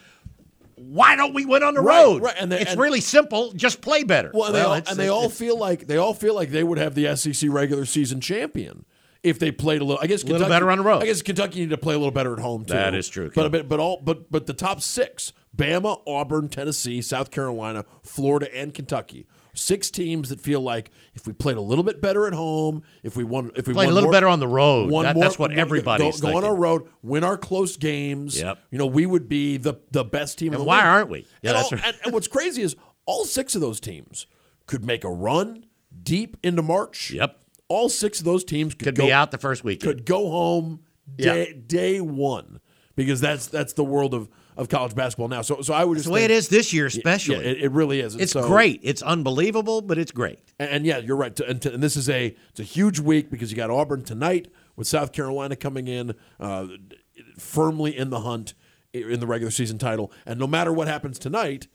why don't we win on the Right, road? right, and they- it's and- really simple. Just play better. Well, and they all, and they all feel like they all feel like they would have the SEC regular season champion if they played a little. I guess a little Kentucky, better on the road. I guess Kentucky needed to play a little better at home too. That is true, But but but all but but the top six: Bama, Auburn, Tennessee, South Carolina, Florida, and Kentucky. Six teams that feel like if we played a little bit better at home, if we won, if we Played a little more- better on the road. one That- more- that's what everybody's go, go on our road, win our close games. Yep. You know, we would be the the best team. in And why league. aren't we? Yeah, and, that's all- right. and, and what's crazy is all six of those teams could make a run deep into March. Yep. All six of those teams could, Could go, be out the first week. Could go home day, day one because that's that's the world of, of college basketball now. So so I would just the way it is this year, Yeah, especially. it, it really is. And it's so- great. It's unbelievable, but it's great. and, and yeah, you're right. And, and this is a it's a huge week because you got Auburn tonight with South Carolina coming in uh, firmly in the hunt in the regular season title. And no matter what happens tonight,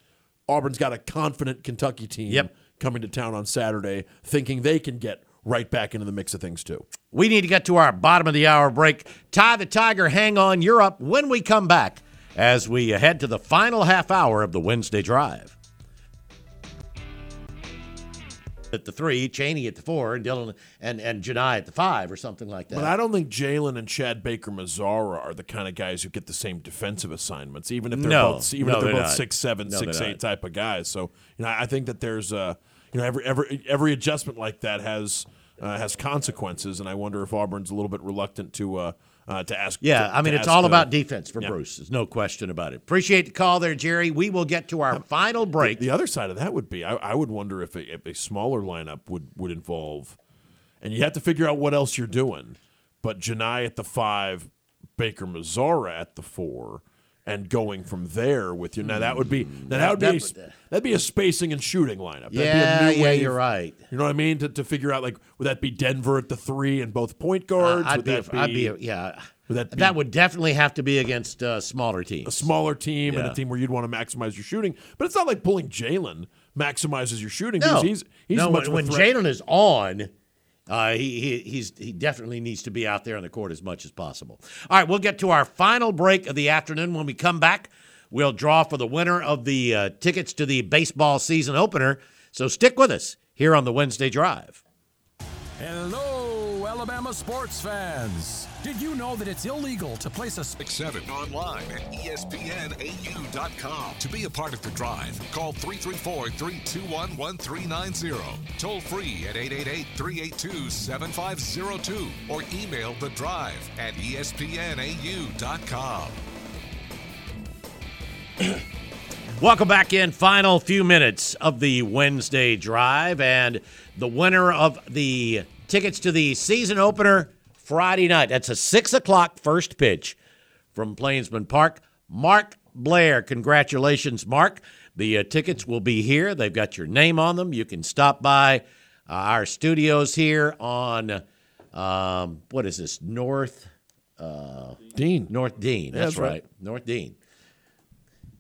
Auburn's got a confident Kentucky team Yep. coming to town on Saturday, thinking they can get right back into the mix of things too. We need to get to our bottom of the hour break. Tie the Tiger, hang on, you're up when we come back as we head to the final half hour of the Wednesday drive. At the three, Chaney at the four, and Dylan and, and Johni at the five, or something like that. But I don't think Jaylin and Chad Baker Mazara are the kind of guys who get the same defensive assignments, even if they're No. both even No, if they're, they're both not. six seven, No, six eight type of guys. So you know, I think that there's uh, you know every every every adjustment like that has uh, has consequences, and I wonder if Auburn's a little bit reluctant to uh, uh, to ask. Yeah, to- I mean, it's all uh, about defense for yeah. Bruce. There's no question about it. Appreciate the call there, Jerry. We will get to our final break. The other side of that would be I, I would wonder if a, if a smaller lineup would would involve, and you have to figure out what else you're doing. But Johni at the five, Baker Mazara at the four, and going from there with you. Now that would be now mm. that would be a, That- s- that- that'd be a spacing and shooting lineup. That'd Yeah, be a new yeah, wave. you're right. You know what I mean? To, to figure out like would that be Denver at the three and both point uh, guards? I'd would be, that I'd be, yeah. would that that, would definitely have to be against a smaller team. a smaller team and a team where you'd want to maximize your shooting. But it's not like pulling Jaylin maximizes your shooting No, because he's he's no. much when, when. Jaylin is on, uh, he, he he's he definitely needs to be out there on the court as much as possible. All right, we'll get to our final break of the afternoon. When we come back, we'll draw for the winner of the uh, tickets to the baseball season opener. So stick with us here on the Wednesday Drive. Hello, Alabama sports fans. Did you know that it's illegal to place a 6-7 online at espnau.com. To be a part of the drive, call 334-321-1390. Toll free at 888-382-7502 or email the drive at espnau.com. Welcome back in. Final few minutes of the Wednesday drive, and the winner of the tickets to the season opener Friday night. That's a six o'clock first pitch from Plainsman Park. Mark Blair. Congratulations, Mark. The uh, tickets will be here. They've got your name on them. You can stop by uh, our studios here on um, what is this North Dean. North Dean. That's, that's right. right. North Dean.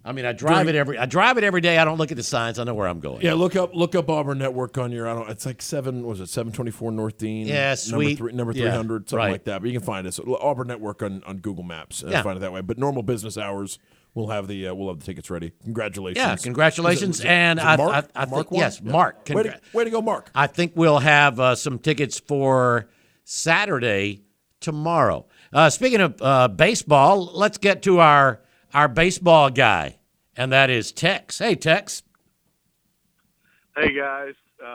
I mean, I drive it every. I drive it every day. I don't look at the signs. I know where I'm going. Yeah, look up look up Auburn Network on your. I don't. It's like seven. Was it seven twenty four North Dean? Yeah, number sweet. three, number Yeah, three hundred, something right. like that. But you can find us Auburn Network on, on Google Maps. And Yeah. find it that way. But normal business hours, we'll have the uh, we'll have the tickets ready. Congratulations. Yeah, congratulations. Is it- is it- and I, Mark? I, I Mark think yes, Yeah. Mark. Way to, way to go, Mark. I think we'll have uh, some tickets for Saturday tomorrow. Uh, speaking of uh, baseball, let's get to our our baseball guy, and that is Tex. Hey, Tex. Hey guys, uh,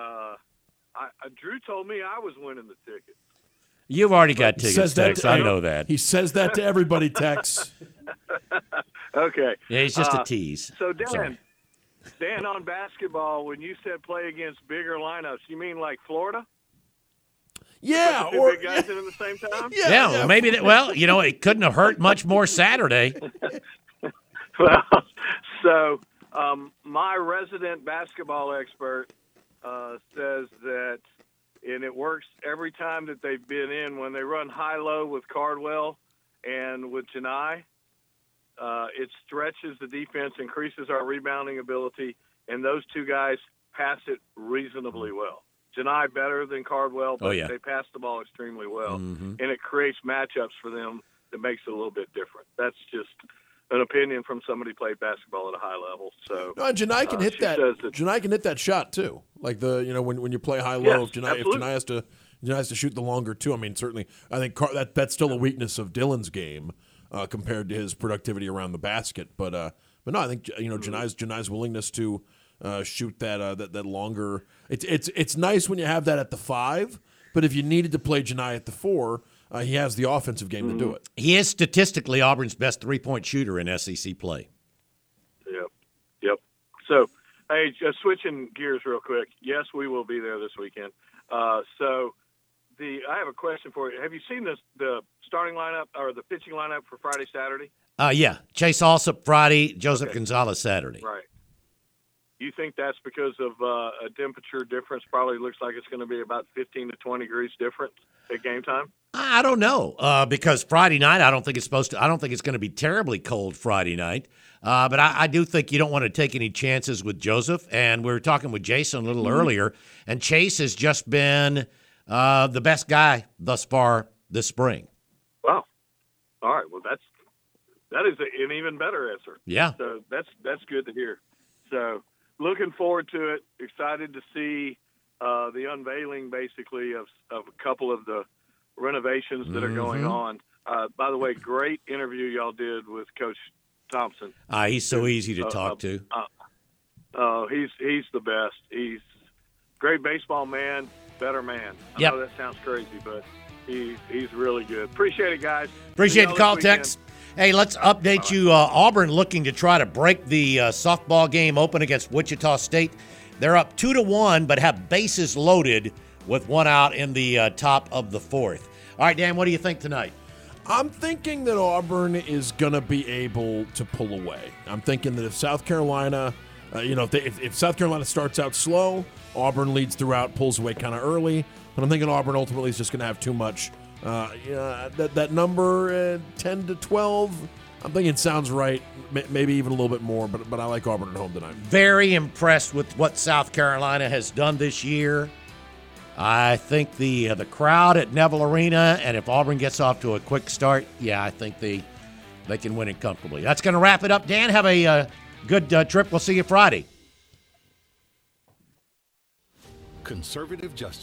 I, uh, Drew told me I was winning the ticket. You've already got tickets, says Tex. to- I know that. He says that to everybody. Tex. Okay. Yeah, he's just Uh, a tease. So Dan, Sorry. Dan on basketball, when you said play against bigger lineups, you mean like Florida? Yeah, the two or big guys in at the same time? yeah, Yeah, well, maybe that. Well, you know, it couldn't have hurt much more Saturday. Well, so um, my resident basketball expert uh, says that, and it works every time that they've been in when they run high low with Cardwell and with Johni. Uh, it stretches the defense, increases our rebounding ability, and those two guys pass it reasonably well. Johni better than Cardwell, but Oh, yeah. they pass the ball extremely well, Mhm. and it creates matchups for them that makes it a little bit different. That's just an opinion from somebody who played basketball at a high level. So No, and Johni can Uh, hit that. that- Johni can hit that shot too. Like the you know when, when you play high Yes, low, if Johni if. Johni has to Johni's to shoot the longer too. I mean, certainly, I think Car- that that's still a weakness of Dylan's game uh, compared to his productivity around the basket. But uh, but no, I think you know Johni's Johni's willingness to uh, shoot that uh, that that longer. It's it's it's nice when you have that at the five. But if you needed to play Johni at the four, uh, he has the offensive game to do it. He is statistically Auburn's best three point shooter in SEC play. Yep. Yep. So, hey, just switching gears real quick. Yes, we will be there this weekend. Uh, so, the I have a question for you. Have you seen this the starting lineup or the pitching lineup for Friday, Saturday? Uh, yeah, Chase Allsup Friday, Joseph Okay. Gonzalez Saturday. Right. You think that's because of uh, a temperature difference? Probably looks like it's going to be about 15 to 20 degrees different at game time. I don't know uh, because Friday night I don't think it's supposed to. I don't think it's going to be terribly cold Friday night. Uh, but I, I do think you don't want to take any chances with Joseph. And we were talking with Jason a little Mhm. earlier, and Chase has just been uh, the best guy thus far this spring. Wow. All right. Well, that's that is a, an even better answer. Yeah. So that's that's good to hear. So looking forward to it. Excited to see uh, the unveiling, basically, of of a couple of the renovations that are going Mhm. on. Uh, by the way, great interview y'all did with Coach Thompson. Uh, he's so easy to Uh, talk uh, to. Uh, uh, he's he's the best. He's great baseball man, better man. I Yep. know that sounds crazy, but he's he's really good. Appreciate it, guys. Appreciate the call, weekend. Hey, let's update you. Uh, Auburn looking to try to break the uh, softball game open against Wichita State. They're up two to one, but have bases loaded with one out in the uh, top of the fourth. All right, Dan, what do you think tonight? I'm thinking that Auburn is going to be able to pull away. I'm thinking that if South Carolina, uh, you know, if, they, if, if South Carolina starts out slow, Auburn leads throughout, pulls away kind of early. But I'm thinking Auburn ultimately is just going to have too much. Uh, yeah, that that number uh, 10 to 12. I'm thinking it sounds right. May- Maybe even a little bit more. But but I like Auburn at home tonight. Very impressed with what South Carolina has done this year. I think the uh, the crowd at Neville Arena, and if Auburn gets off to a quick start, yeah, I think they they can win it comfortably. That's going to wrap it up. Dan, have a uh, good uh, trip. We'll see you Friday. Conservative justice.